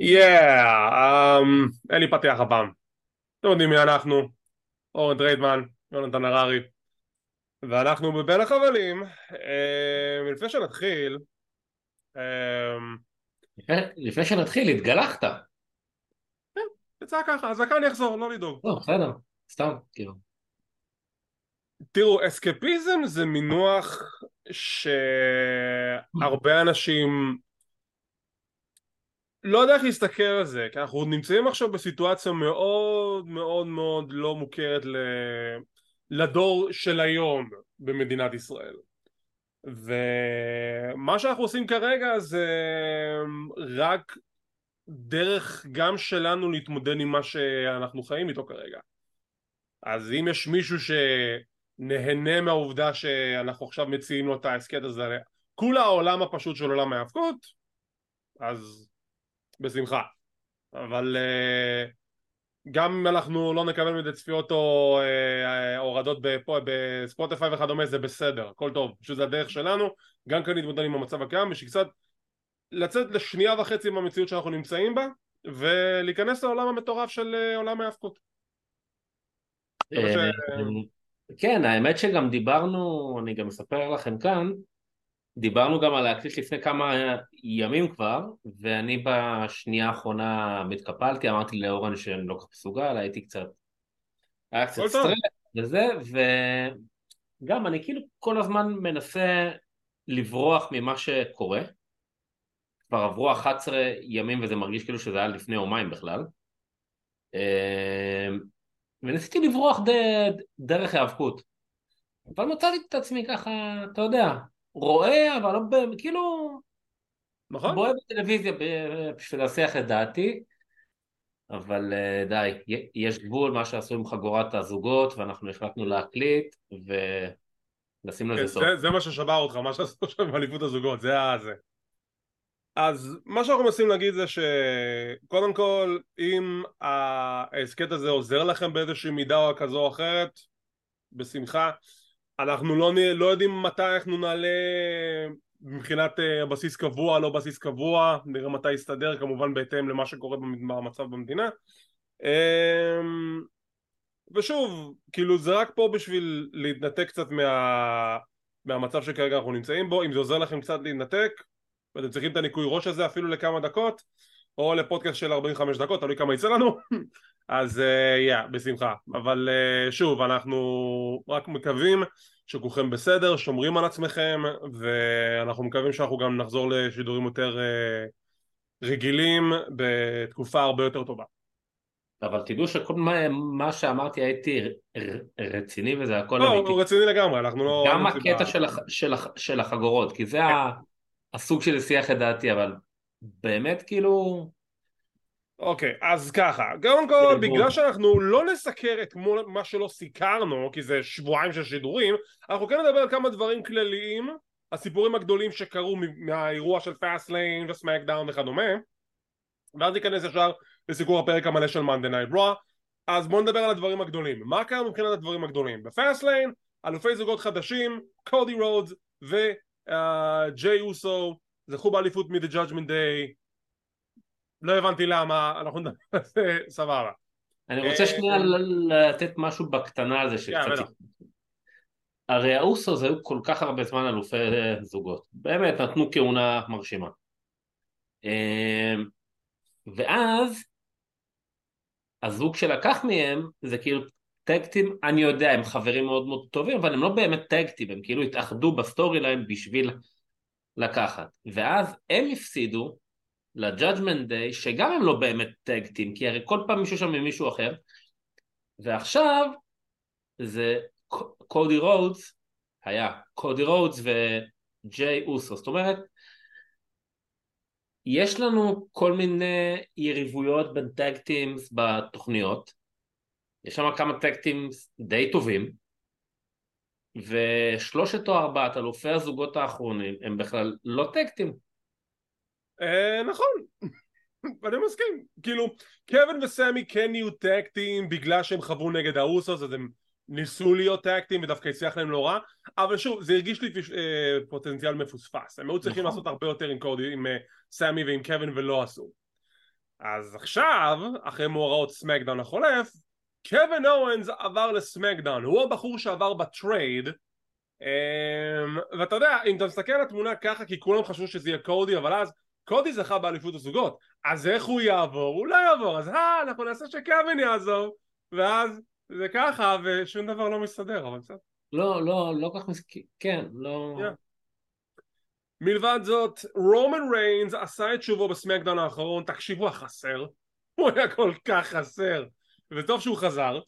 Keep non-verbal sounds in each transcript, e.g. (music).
Yeah, um, אין לי פתיח הפעם. אתם יודעים מי אנחנו, אורן טריידמן, יונתן הררי, ואנחנו בבין החבלים. Um, לפני שנתחיל, um, לפני, שנתחיל, התגלחת. יצא ככה, הזקן יחזור, לא לדאוג. לא, בסדר, סתם, כאילו. תראו, אסקפיזם זה מינוח שהרבה אנשים לא יודע איך להסתכל על זה, כי אנחנו נמצאים עכשיו בסיטואציה מאוד מאוד מאוד לא מוכרת ל... לדור של היום במדינת ישראל. ומה שאנחנו עושים כרגע זה רק דרך גם שלנו להתמודד עם מה שאנחנו חיים איתו כרגע. אז אם יש מישהו שנהנה מהעובדה שאנחנו עכשיו מציעים לו את ההסכת הזה, כולה העולם הפשוט של עולם ההאבקות, אז בשמחה. אבל uh, גם אם אנחנו לא נקבל מזה צפיות או uh, הורדות בספוטיפיי וכדומה זה בסדר, הכל טוב, פשוט זה הדרך שלנו, גם כאן להתמודד עם המצב הקיים בשביל קצת לצאת לשנייה וחצי מהמציאות שאנחנו נמצאים בה ולהיכנס לעולם המטורף של uh, עולם ההאבקות. כן, האמת שגם דיברנו, אני גם אספר לכם כאן, דיברנו גם על להקליט לפני כמה ימים כבר, ואני בשנייה האחרונה מתקפלתי, אמרתי לאורן שאני לא כל כך מסוגל, הייתי קצת... היה קצת סטרס וזה, וגם אני כאילו כל הזמן מנסה לברוח ממה שקורה. כבר עברו 11 ימים וזה מרגיש כאילו שזה היה לפני יומיים בכלל. אמ, וניסיתי לברוח ד... דרך היאבקות. אבל מצאתי את עצמי ככה, אתה יודע, רואה, אבל לא, כאילו... נכון. רואה בטלוויזיה בשביל להסיח את דעתי, אבל אה, די, יש גבול מה שעשו עם חגורת הזוגות, ואנחנו החלטנו להקליט, ולשים לזה כן, סוף. זה, זה מה ששבר אותך, מה שעשו שם עם אליפות הזוגות, זה הזה. אז מה שאנחנו מנסים להגיד זה שקודם כל אם ההסכת הזה עוזר לכם באיזושהי מידה כזו או אחרת בשמחה אנחנו לא, לא יודעים מתי אנחנו נעלה מבחינת uh, בסיס קבוע, לא בסיס קבוע, נראה מתי יסתדר, כמובן בהתאם למה שקורה במצב במדינה. Um, ושוב, כאילו זה רק פה בשביל להתנתק קצת מה, מהמצב שכרגע אנחנו נמצאים בו, אם זה עוזר לכם קצת להתנתק, ואתם צריכים את הניקוי ראש הזה אפילו לכמה דקות, או לפודקאסט של 45 דקות, תלוי כמה יצא לנו, (laughs) אז יא, uh, yeah, בשמחה. אבל uh, שוב, אנחנו רק מקווים שכולכם בסדר, שומרים על עצמכם, ואנחנו מקווים שאנחנו גם נחזור לשידורים יותר uh, רגילים בתקופה הרבה יותר טובה. אבל תדעו שכל מה, מה שאמרתי הייתי רציני וזה הכל לא, אמיתי. לא, הוא רציני לגמרי, אנחנו לא... גם הקטע של, הח, של, הח, של החגורות, כי זה כן. סוג של הסיח את דעתי, אבל באמת כאילו אוקיי, אז ככה, קודם כל, בגלל שאנחנו לא נסקר את מה שלא סיקרנו, כי זה שבועיים של שידורים, אנחנו כן נדבר על כמה דברים כלליים, הסיפורים הגדולים שקרו מהאירוע של Fastlane ו SmackDown וכדומה, ואז ניכנס ישר לסיקור הפרק המלא של Monday Night Raw, אז בואו נדבר על הדברים הגדולים. מה קרה מבחינת הדברים הגדולים? ב Fastlane, אלופי זוגות חדשים, קודי רודס וג'יי אוסו, זכו באליפות מ-The Judgment Day לא הבנתי למה, אנחנו נדבר על זה, סבבה. אני רוצה שנייה לתת משהו בקטנה על זה שקצת... הרי האוסוס היו כל כך הרבה זמן אלופי זוגות, באמת נתנו כהונה מרשימה. ואז הזוג שלקח מהם זה כאילו tag team, אני יודע, הם חברים מאוד מאוד טובים, אבל הם לא באמת tag team, הם כאילו התאחדו ב storyline בשביל לקחת. ואז הם הפסידו ל-Judgment Day, שגם הם לא באמת tag team, כי הרי כל פעם מישהו שם ממישהו אחר, ועכשיו זה קודי רודס, היה קודי רודס וג'יי אוסו, זאת אומרת, יש לנו כל מיני יריבויות בין tag teams בתוכניות, יש שם כמה tag teams די טובים, ושלושת או ארבעת אלופי הזוגות האחרונים הם בכלל לא tag team. אה, נכון, (laughs) אני מסכים, כאילו קווין וסמי כן נהיו tag team בגלל שהם חברו נגד האוסוס אז הם ניסו להיות tag team ודווקא הצליח להם לא רע. אבל שוב זה הרגיש לי אה, פוטנציאל מפוספס. הם היו צריכים נכון. לעשות הרבה יותר עם קודי עם אה, סמי ועם קווין ולא עשו. אז עכשיו, אחרי מאורעות סמקדאון החולף, קווין אוונס עבר לסמקדאון, הוא הבחור שעבר ב trade. אמ, ואתה יודע, אם אתה מסתכל על התמונה ככה כי כולם חשבו שזה יהיה קודי אבל אז קודי זכה באליפות הזוגות. אז איך הוא יעבור? הוא לא יעבור. אז אה, אנחנו נעשה שקווין יעזור ואז זה ככה ושום דבר לא מסתדר אבל בסדר. לא, לא, לא כל כך מסכים, כן, לא... Yeah. מלבד זאת, רומן ריינס עשה את שובו בסמקדאון האחרון, תקשיבו החסר, הוא היה כל כך חסר, וטוב שהוא חזר.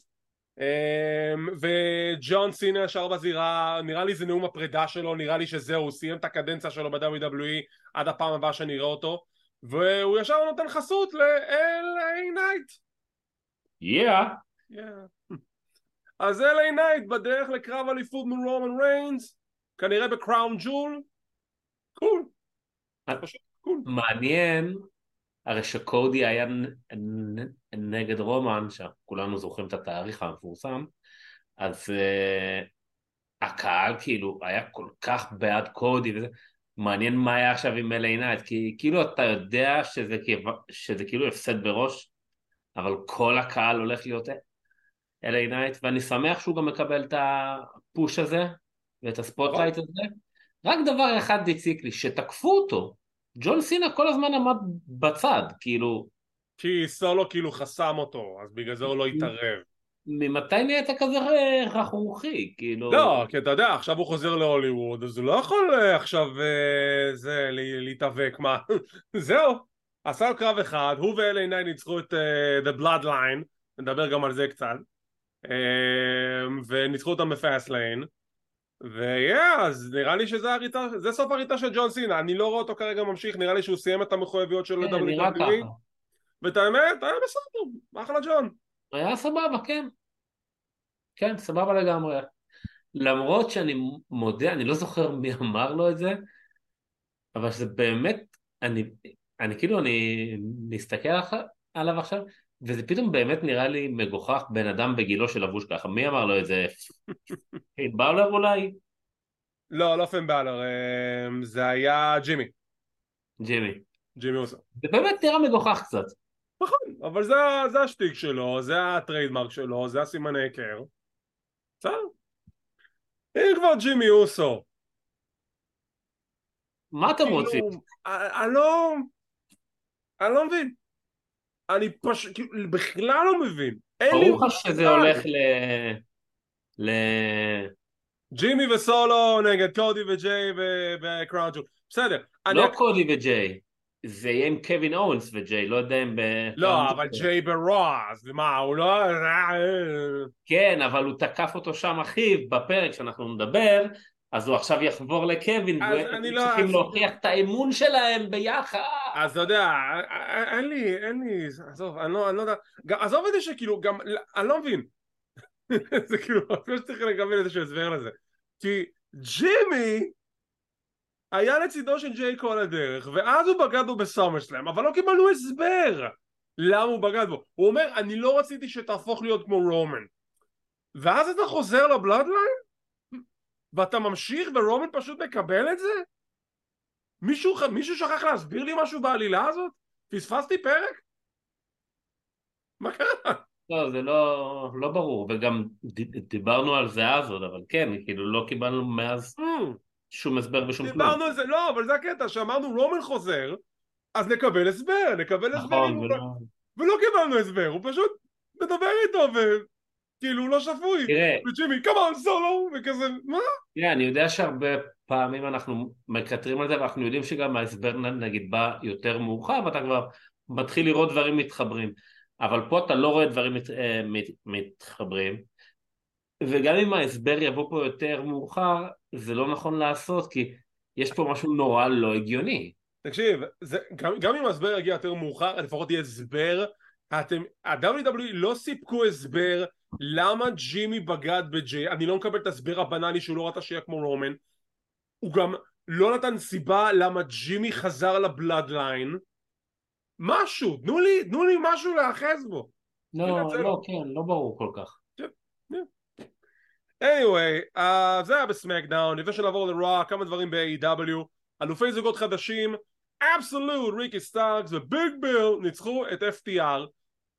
אמ, וג'ון סינה ישר בזירה, נראה לי זה נאום הפרידה שלו, נראה לי שזהו, הוא סיים את הקדנציה שלו ב-WWE עד הפעם הבאה שנראה אותו, והוא ישר נותן חסות ל- LA Knight. Yeah. אז LA Knight בדרך לקרב אליפות מול רומן ריינס, כנראה בקראון ג'ול, cool. מעניין, הרי שקודי היה נגד רומן, שכולנו זוכרים את התאריך המפורסם, אז uh, הקהל כאילו היה כל כך בעד קודי וזה, מעניין מה היה עכשיו עם LA Knight, כי כאילו אתה יודע שזה, שזה כאילו הפסד בראש, אבל כל הקהל הולך להיות LA Knight, ואני שמח שהוא גם מקבל את ה push הזה ואת ה spotlight הזה. רק דבר אחד הציק לי, שתקפו אותו. ג'ון סינה כל הזמן עמד בצד, כאילו... כי סולו כאילו חסם אותו, אז בגלל זה הוא לא התערב. ממתי נהיית כזה רכרוכי, כאילו... לא, כי אתה יודע, עכשיו הוא חוזר להוליווד, אז הוא לא יכול אה, עכשיו אה, זה, להתאבק, מה? (laughs) זהו, עשה קרב אחד, הוא ו-LA9 ניצחו את uh, The Bloodline, נדבר גם על זה קצת, uh, וניצחו אותם בפאסט ויהיה, אז נראה לי שזה הריטה, זה סוף הריטה של ג'ון סינה, אני לא רואה אותו כרגע ממשיך, נראה לי שהוא סיים את המחויבויות שלו כן, נראה ככה. ואת האמת, היה בסדר, אחלה ג'ון. היה סבבה, כן. כן, סבבה לגמרי. למרות שאני מודה, אני לא זוכר מי אמר לו את זה, אבל זה באמת, אני, אני כאילו, אני מסתכל עליו עכשיו, וזה פתאום באמת נראה לי מגוחך בן אדם בגילו שלבוש ככה, מי אמר לו את זה? (laughs) פין באולר אולי? לא, לא פין באולר, אמ, זה היה ג'ימי. ג'ימי. ג'ימי אוסו. זה באמת נראה מגוחך קצת. נכון, אבל זה, זה השטיק שלו, זה ה trademark שלו, זה הסימני היכר. בסדר. אם כבר ג'ימי אוסו. מה אתם כאילו, רוצים? אני לא... אני לא מבין. אני פשוט, כאילו, בכלל לא מבין. ברור לך שזה הולך ל... ל... ג'ימי וסולו נגד קודי וג'יי וקראונג'ו. בסדר. לא. קודי וג'יי. זה יהיה עם קווין אורנס וג'יי, לא יודע אם ב... לא, אבל ג'יי ברוז, מה, הוא לא... כן, אבל הוא תקף אותו שם אחיו בפרק שאנחנו נדבר, אז הוא עכשיו יחבור לקווין, והם לא, צריכים אז... להוכיח את האמון שלהם ביחד. אז אתה יודע, אין לי, אין לי, עזוב, אני לא, אני לא יודע, עזוב את זה שכאילו, גם, אני לא מבין. (laughs) זה כאילו, אפילו שצריך לקבל איזשהו הסבר לזה. כי ג'ימי היה לצידו של ג'יי כל הדרך, ואז הוא בגד בו בסאמרסלאם, אבל לא קיבלנו הסבר למה הוא בגד בו. הוא אומר, אני לא רציתי שתהפוך להיות כמו רומן. ואז אתה חוזר לבלאדליין? ואתה ממשיך ורומן פשוט מקבל את זה? מישהו, מישהו שכח להסביר לי משהו בעלילה הזאת? פספסתי פרק? מה קרה? לא, זה לא, לא ברור, וגם דיברנו על זה אז עוד, אבל כן, כאילו לא קיבלנו מאז mm. שום הסבר ושום כלום. דיברנו על זה, לא, אבל זה הקטע, שאמרנו רומן חוזר, אז נקבל הסבר, נקבל הסבר. נכון, ולא... ולא קיבלנו הסבר, הוא פשוט מדבר איתו כאילו הוא לא שפוי, תראה, וג'ימי כמובן סולו, וכזה, מה? תראה, אני יודע שהרבה פעמים אנחנו מקטרים על זה ואנחנו יודעים שגם ההסבר נגיד בא יותר מאוחר ואתה כבר מתחיל לראות דברים מתחברים. אבל פה אתה לא רואה דברים מת, אה, מת, מתחברים. וגם אם ההסבר יבוא פה יותר מאוחר זה לא נכון לעשות כי יש פה משהו נורא לא הגיוני. תקשיב, זה, גם, גם אם ההסבר יגיע יותר מאוחר לפחות יהיה הסבר. אתם, ה-WWE לא סיפקו הסבר למה ג'ימי בגד בג'יי, אני לא מקבל את ההסבר הבנאלי שהוא לא רצה שיהיה כמו רומן. הוא גם לא נתן סיבה למה ג'ימי חזר לבלאדליין. משהו, תנו לי, תנו לי משהו להאחז בו. לא, לא, כן, לא ברור כל כך. anyway, uh, זה היה בסמקדאון, לפני שנעבור לרוע, כמה דברים ב-AW, אלופי זוגות חדשים, אבסולוט, ריקי סטארקס וביג ביל ניצחו את FTR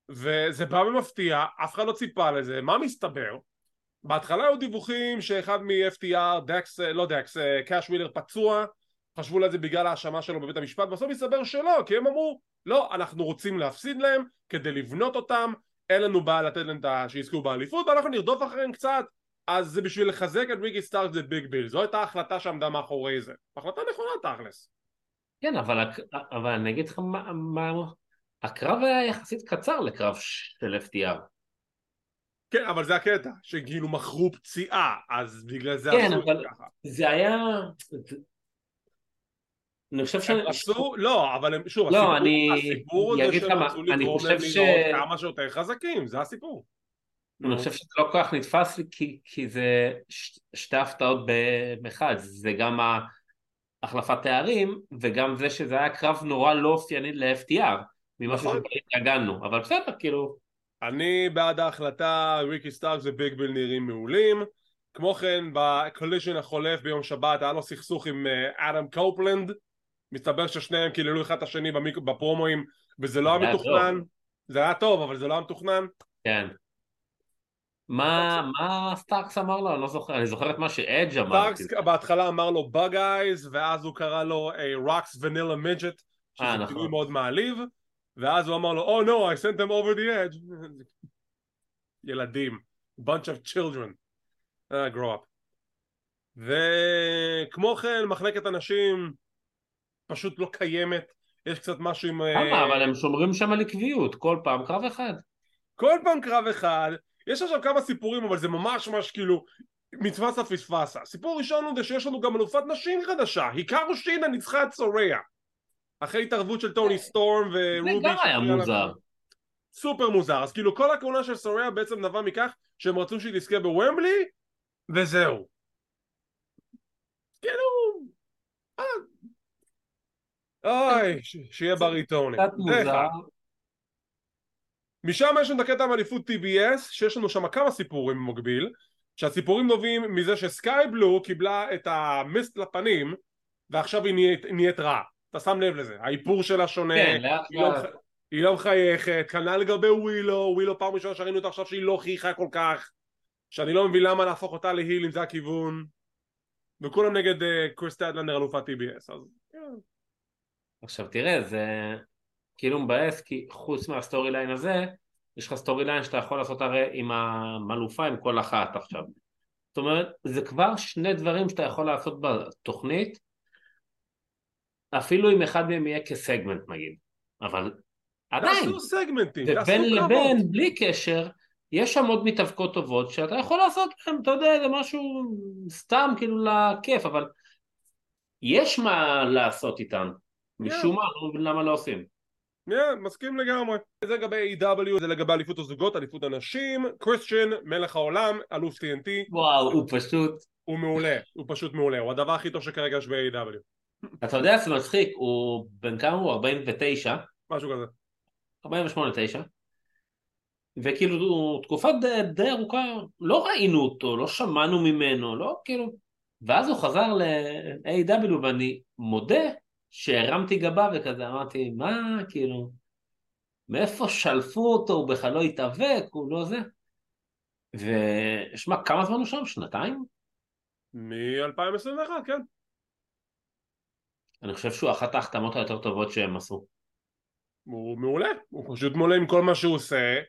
וזה בא במפתיע, אף אחד לא ציפה לזה, מה מסתבר? בהתחלה היו דיווחים שאחד מ-FTR, דקס, לא דקס, קאש ווילר פצוע, חשבו שזה בגלל ההאשמה שלו בבית המשפט, בסוף מסתבר שלא, כי הם אמרו, לא, אנחנו רוצים להפסיד להם כדי לבנות אותם, אין לנו בעיה לתת להם. שיזכו באליפות, ואנחנו נרדוף אחריהם קצת, אז זה בשביל לחזק את ריקי סטארק זה ביג ביל, זו הייתה ההחלטה שעמדה מאחורי זה, החלטה נכונה תכלס. כן, אבל, אבל אני אגיד לך מה, מה, הקרב היה יחסית קצר לקרב של FTR. כן, אבל זה הקטע, שכאילו מכרו פציעה, אז בגלל זה כן, אבל ככה. זה היה... אני חושב ש... עשו, לא, אבל הם, שוב, לא, הסיפור, אני... הסיפור זה שהם רצו לגרום להם ש... להיות כמה שיותר חזקים, זה הסיפור. אני חושב שזה לא כל כך נתפס לי, כי, כי זה. שתי הפתעות באחד, זה גם החלפת תארים, וגם זה שזה היה קרב נורא לא אופייני ל-FTR. ממשהו נכון. שהתגעגענו, אבל בסדר, כאילו... אני בעד ההחלטה, ריקי סטארקס וביג ביל נראים מעולים. כמו כן, ב Collision החולף ביום שבת היה לו סכסוך עם אה, אדם קופלנד. מסתבר ששניהם קיללו אחד את השני במיק... בפרומואים, וזה לא היה מתוכנן. זה היה טוב, אבל זה לא היה מתוכנן. כן. מה, מה סטארקס אמר לו? אני לא זוכר, אני זוכר את מה שאדג' אמר. סטארקס בהתחלה אמר לו bug eyes, ואז הוא קרא לו רוקס vanilla midget, שזה נכון. מאוד מעליב. ואז הוא אמר לו, Oh no, I sent them over the edge. (laughs) ילדים. bunch of children. Uh, grow up. וכמו כן, מחלקת הנשים פשוט לא קיימת. יש קצת משהו עם... למה? אה, אבל הם שומרים שם על עקביות. כל פעם קרב אחד. כל פעם קרב אחד. יש עכשיו כמה סיפורים, אבל זה ממש ממש כאילו... מצווסה פספסה. סיפור ראשון הוא זה שיש לנו גם אלופת נשים חדשה. היקרו שינה ניצחה את סוריה. אחרי התערבות של טוני סטורם ורובי. זה גם היה מוזר. סופר מוזר. אז כאילו כל הכהונה של סוריה בעצם נבע מכך שהם רצו שהיא תזכה בוומבלי, וזהו. כאילו... אה. אוי, שיהיה בריטוני. קצת מוזר. משם יש לנו את הקטע מאליפות TBS, שיש לנו שם כמה סיפורים במקביל, שהסיפורים נובעים מזה שסקאי בלו קיבלה את המיסט לפנים, ועכשיו היא נהיית, נהיית רע. אתה שם לב לזה, האיפור שלה שונה, כן, היא, לא, היא לא מחייכת, כנ"ל לגבי ווילו, ווילו פעם ראשונה שראינו אותה עכשיו שהיא לא חייכה כל כך, שאני לא מבין למה להפוך אותה ל heel אם זה הכיוון, וכולם נגד uh, קריס סטטלנדר אלופת TBS, אז כן. עכשיו תראה, זה כאילו מבאס, כי חוץ מה story line הזה, יש לך story line שאתה יכול לעשות הרי עם האלופה עם כל אחת עכשיו. זאת אומרת, זה כבר שני דברים שאתה יכול לעשות בתוכנית, אפילו אם אחד מהם יהיה כסגמנט נגיד, אבל עדיין, תעשו סגמנטים, ובין לבין, בלי קשר, יש שם עוד מתאבקות טובות שאתה יכול לעשות להם, אתה יודע, זה משהו סתם כאילו לכיף, אבל יש מה לעשות איתן, משום מה, לא מבין למה לא עושים. כן, yeah, מסכים לגמרי. זה לגבי A.W, זה לגבי אליפות הזוגות, אליפות הנשים, קריסטיאן, מלך העולם, אלוף TNT. וואו, הוא פשוט... הוא מעולה, הוא פשוט מעולה, הוא הדבר הכי טוב שכרגע יש ב-A.W. אתה יודע, זה מצחיק, הוא בן כמה הוא? 49? משהו כזה. 48-9. וכאילו תקופה די, די ארוכה, לא ראינו אותו, לא שמענו ממנו, לא כאילו... ואז הוא חזר ל-AW ואני מודה שהרמתי גבה וכזה, אמרתי, מה, כאילו, מאיפה שלפו אותו, הוא בכלל לא התאבק, הוא לא זה. ושמע, כמה זמן הוא שם? שנתיים? מ-2021, כן. אני חושב שהוא אחת ההחתמות היותר טובות שהם עשו. הוא מעולה, הוא פשוט מעולה עם כל מה שהוא עושה.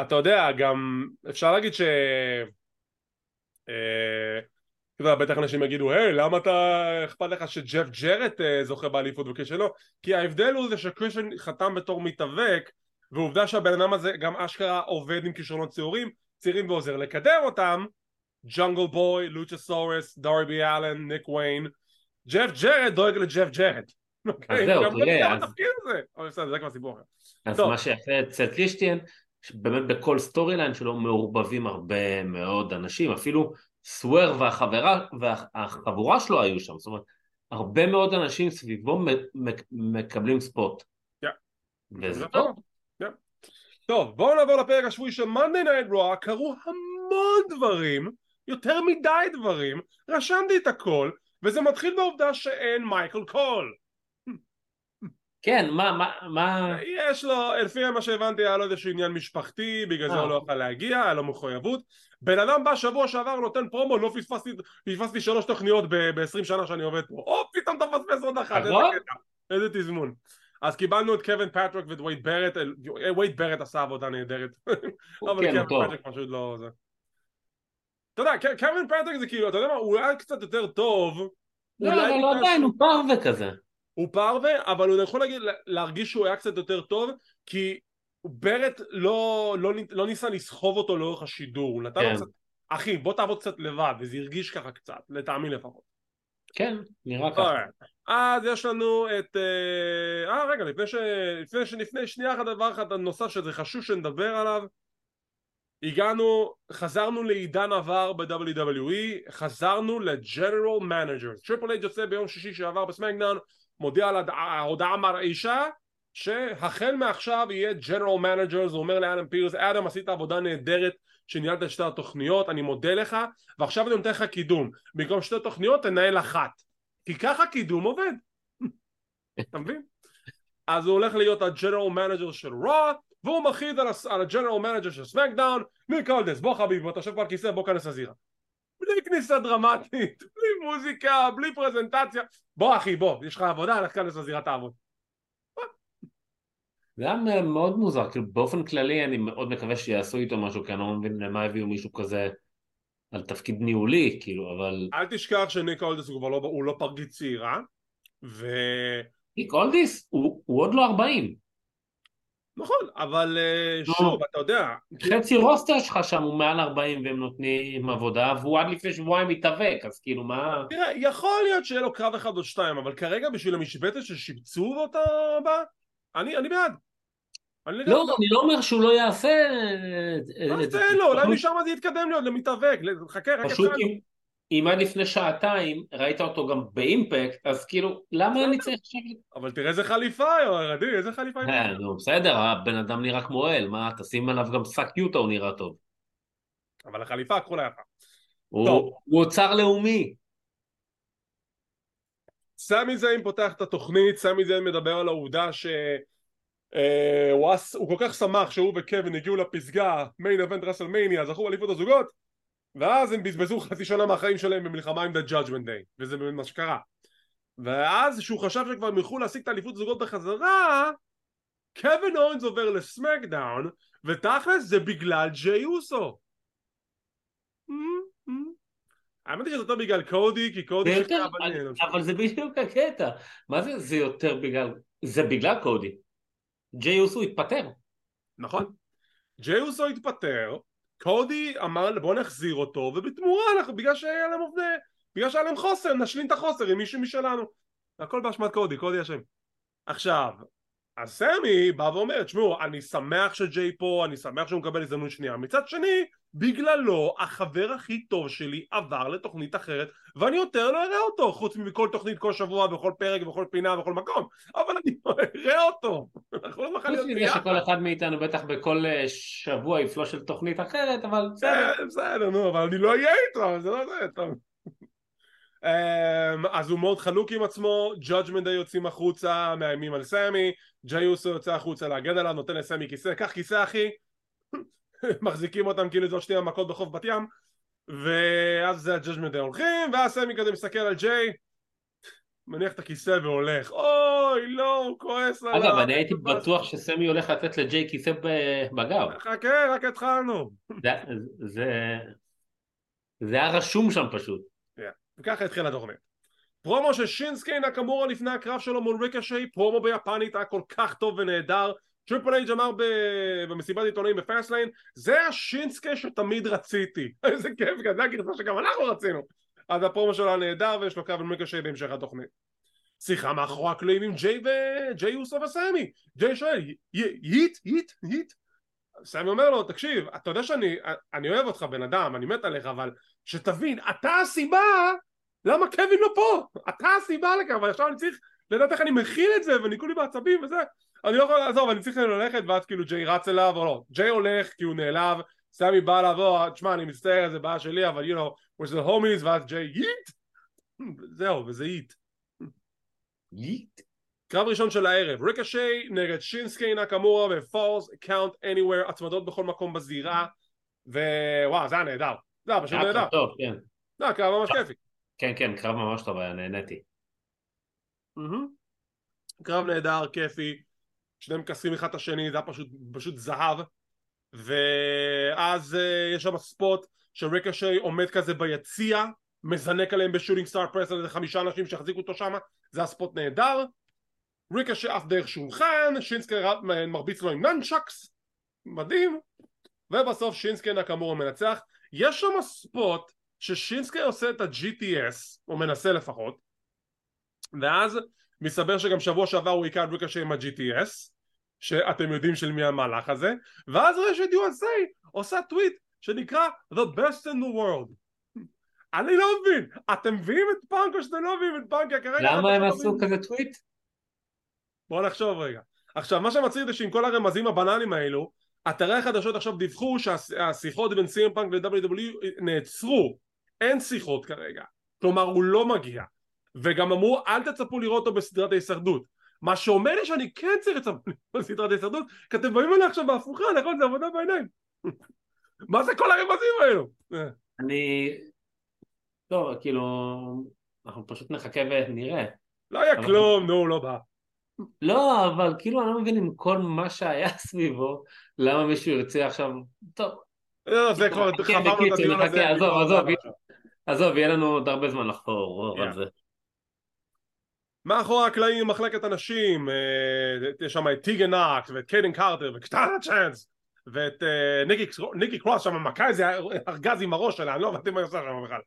אתה יודע, גם אפשר להגיד ש... אה, אתה יודע, בטח אנשים יגידו, היי, למה אתה, אכפת לך שג'ף ג'רט אה, זוכה באליפות וכשלא? כי ההבדל הוא זה שכריסטיאן חתם בתור מתאבק, ועובדה שהבן אדם הזה גם אשכרה עובד עם כישרונות צעירים, צעירים ועוזר לקדם אותם, ג'ונגל בוי, לוצ'סאורוס, דארבי אלין, ניק ויין, ג'ף ג'רט דואג לג'ף ג'רט. אוקיי? אז זהו, תראה, אז... מה שיפה אצל קריסטיאן, שבאמת בכל story line שלו מעורבבים הרבה מאוד אנשים, אפילו סוורב והחברה, והחבורה שלו היו שם, זאת אומרת, הרבה מאוד אנשים סביבו מקבלים spot. וזה טוב. טוב, בואו נעבור לפרק השבועי של Monday Night Raw, קרו המון דברים, יותר מדי דברים, רשמתי את הכל, וזה מתחיל בעובדה שאין מייקל קול. כן, מה, מה, מה... יש לו, לפי מה שהבנתי היה לו איזשהו עניין משפחתי, בגלל זה הוא לא יכול להגיע, היה לו מחויבות. בן אדם בא שבוע שעבר נותן פרומו, לא פספסתי, פספסתי שלוש תוכניות ב-20 שנה שאני עובד פה. או, פתאום אתה מפספס עוד אחת, איזה קטע, איזה תזמון. אז קיבלנו את קווין פטריק ואת וייד ברט, וייד ברט עשה עבודה נהדרת. אבל כן, קווין פטריק פשוט לא זה. אתה יודע, קווין פטריק זה כאילו, אתה יודע מה, הוא היה קצת יותר טוב. לא, אבל עדיין הוא פרווה כזה. הוא פרווה, אבל הוא יכול להגיד, להרגיש שהוא היה קצת יותר טוב, כי ברט לא, לא, לא ניסה לסחוב אותו לאורך השידור, הוא נתן כן. לו קצת, אחי בוא תעבוד קצת לבד, וזה הרגיש ככה קצת, לטעמי לפחות. כן, נראה ככה. אז יש לנו את... אה, אה רגע, לפני ש... לפני, ש... לפני שנייה אחת דבר אחד נוסף שזה חשוב שנדבר עליו הגענו, חזרנו לעידן עבר ב-WWE, חזרנו ל-general manager. טריפל אייץ' יוצא ביום שישי שעבר בסמקדאון, מודיע על ההודעה מרעישה שהחל מעכשיו יהיה general manager, זה אומר לאדם פירס, אדם עשית עבודה נהדרת שניהלת את שתי התוכניות, אני מודה לך, ועכשיו אני נותן לך קידום. במקום שתי תוכניות תנהל אחת. כי ככה קידום עובד. (laughs) אתה מבין? אז הוא הולך להיות ה-general manager של רואו, והוא מכריז על ה-general manager של סמקדאון, ניק אלדס, בוא חביבי, בוא תשב פה על כיסא, בוא כנס לזירה. בלי כניסה דרמטית, (laughs) בלי מוזיקה, בלי פרזנטציה. בוא אחי, בוא, יש לך עבודה, לך כנס לזירה תעבוד. זה היה מאוד מוזר, כאילו באופן כללי אני מאוד מקווה שיעשו איתו משהו, כי אני לא מבין למה הביאו מישהו כזה על תפקיד ניהולי, כאילו, אבל... אל תשכח שניק אולדיס הוא כבר לא, הוא לא פרגית צעירה, ו... ניק אולדיס? הוא, הוא עוד לא 40. נכון, אבל אה, לא. שוב, אתה יודע... חצי רוסטר שלך שם הוא מעל 40 והם נותנים עבודה, והוא עד לפני שבועיים מתאבק, אז כאילו מה... תראה, יכול להיות שיהיה לו קרב אחד או שתיים, אבל כרגע בשביל המשבצת ששיבצו אותה הבאה, אני, אני בעד. אני לא, אני לא אומר שהוא לא יעשה... אז אה, תן לו, אולי משם זה יתקדם להיות למתאבק, חכה, רק פשוט אם עד לפני שעתיים ראית אותו גם באימפקט, אז כאילו, למה אני צריך שקט? אבל תראה איזה חליפה, עדי, איזה חליפה. אה, נו, בסדר, הבן אדם נראה כמו אל, מה, תשים עליו גם שק יוטה, הוא נראה טוב. אבל החליפה הכחולה יפה. הוא אוצר לאומי. סמי זיין פותח את התוכנית, סמי זיין מדבר על העובדה ש... אה, הוא, הוא כל כך שמח שהוא וקווין הגיעו לפסגה main event רסלמניה זכו באליפות הזוגות ואז הם בזבזו חצי שנה מהחיים שלהם במלחמה עם The Judgment Day וזה באמת מה שקרה. ואז שהוא חשב שכבר הם ילכו להשיג את האליפות הזוגות בחזרה קווין אורנס עובר לסמקדאון ותכלס זה בגלל ג'יי אוסו. האמת היא שזה יותר בגלל קודי כי קודי יותר, אבל זה בדיוק הקטע. מה זה זה יותר בגלל זה בגלל קודי. ג'יי אוסו התפטר. נכון. ג'יי אוסו התפטר, קודי אמר בוא נחזיר אותו, ובתמורה אנחנו, בגלל שהיה להם עובדי, בגלל שהיה להם חוסר, נשלים את החוסר עם מישהו משלנו. הכל באשמת קודי, קודי אשם. עכשיו, אז סמי בא ואומר, תשמעו, אני שמח שג'יי פה, אני שמח שהוא מקבל הזדמנות שנייה. מצד שני, בגללו החבר הכי טוב שלי עבר לתוכנית אחרת ואני יותר לא אראה אותו חוץ מכל תוכנית כל שבוע בכל פרק בכל פינה בכל מקום. אבל אני לא (laughs) אראה אותו חוץ מזה שכל אחד מאיתנו בטח בכל אה, שבוע יפלוש של תוכנית אחרת אבל בסדר. אה, בסדר נו אבל אני לא אהיה איתו זה לא זה טוב אז הוא מאוד חלוק עם עצמו, Judgment Day יוצאים החוצה, מאיימים על סמי, ג'יי אוסו יוצא החוצה להגן עליו, נותן לסמי כיסא, קח כיסא אחי, (laughs) מחזיקים אותם כאילו זה עוד שנייה מכות בחוף בת ים ואז זה ה-Judgment הולכים ואז סמי כזה מסתכל על ג'יי מניח את הכיסא והולך. אוי לא הוא כועס עליו. אגב אני הייתי בטוח שסמי הולך לתת לג'יי כיסא בגב. חכה רק התחלנו. זה היה רשום שם פשוט וככה התחילה התוכנית. פרומו של שינסקי נקמורה לפני הקרב שלו מול ריקושיי פרומו ביפנית היה כל כך טוב ונהדר. טריפל אייץ' אמר במסיבת עיתונאים בפאסטליין זה השינסקה שתמיד רציתי. (laughs) איזה כיף, זה הגרסה שגם אנחנו רצינו. אז הפרומו שלו נהדר ויש לו קו מיקרשי בהמשך התוכנית. שיחה מאחורי הקלעים עם ג'יי וג'יי אוסו וסמי. ג'יי שואל yeet yeet yeet סמי אומר לו תקשיב אתה יודע שאני אני אוהב אותך בן אדם אני מת עליך אבל שתבין אתה הסיבה למה קווין לא פה. אתה הסיבה לכך ועכשיו אני צריך לדעת איך אני מכיל את זה ואני כולי בעצבים וזה. אני לא יכול לעזוב, אני צריך ללכת ואז כאילו ג'יי רץ אליו או לא ג'יי הולך כי הוא נעלב סמי בא לעבור, תשמע אני מצטער זה בעיה שלי אבל you know, we're still homies ואז ג'יי yeet זהו וזה yeet yeet? קרב ראשון של הערב, ריקושיי נגד שינסקי נקמורה ו-falls count anywhere, הצמדות בכל מקום בזירה ווואו זה היה נהדר, זה היה פשוט נהדר, טוב, כן. זה היה קרב ממש כיפי, כן כן קרב ממש טוב היה נהניתי, קרב נהדר כיפי, שניהם מכסים אחד את השני, זה היה פשוט, פשוט זהב. ואז uh, יש שם ספוט שריקשי עומד כזה ביציע מזנק עליהם בשוטינג סטאר פרס על איזה חמישה אנשים שהחזיקו אותו שם זה היה ספוט נהדר ריקשי עף דרך שולחן שינסקי מרביץ לו עם ננצ'קס מדהים. ובסוף שינסקי נקמורה מנצח יש שם spot ששינסקי עושה את ה-GTS או מנסה לפחות ואז מסתבר שגם שבוע שעבר הוא היכה את ריקושיי עם ה-GTS שאתם יודעים של מי המהלך הזה ואז רשת USA עושה טוויט שנקרא The Best in the World אני לא מבין. אתם מביאים את פאנק או שאתם לא מביאים את פאנק למה הם עשו כזה טוויט? בוא נחשוב רגע. עכשיו מה שמצחיק זה שעם כל הרמזים הבנאליים האלו אתרי החדשות עכשיו דיווחו שהשיחות בין סי.אם פאנק ל-WWE נעצרו. אין שיחות כרגע. כלומר הוא לא מגיע. וגם אמרו אל תצפו לראות אותו בסדרת ההישרדות. מה שאומר לי שאני כן צריך לצפות (laughs) בסדרת ההישרדות כי אתם באים אליי עכשיו בהפוכה נכון? זה עבודה בעיניים. (laughs) מה זה כל הרמזים האלו? אני טוב כאילו אנחנו פשוט נחכה ונראה. לא היה כלום נו לא בא לא אבל כאילו אני לא מבין עם כל מה שהיה (laughs) סביבו למה מישהו ירצה עכשיו טוב. לא זה כבר חפרנו את הדיון הזה עזוב עזוב עזוב יהיה לנו עוד הרבה זמן לחפור על זה. מאחורי הקלעים מחלקת הנשים יש שם את טיגן נאקס ואת קיידן קארטר וקטנה צ'אנס ואת ניקי קרוס שם מכה איזה ארגז עם הראש שלה אני לא הבנתי מה היא עושה שם בכלל.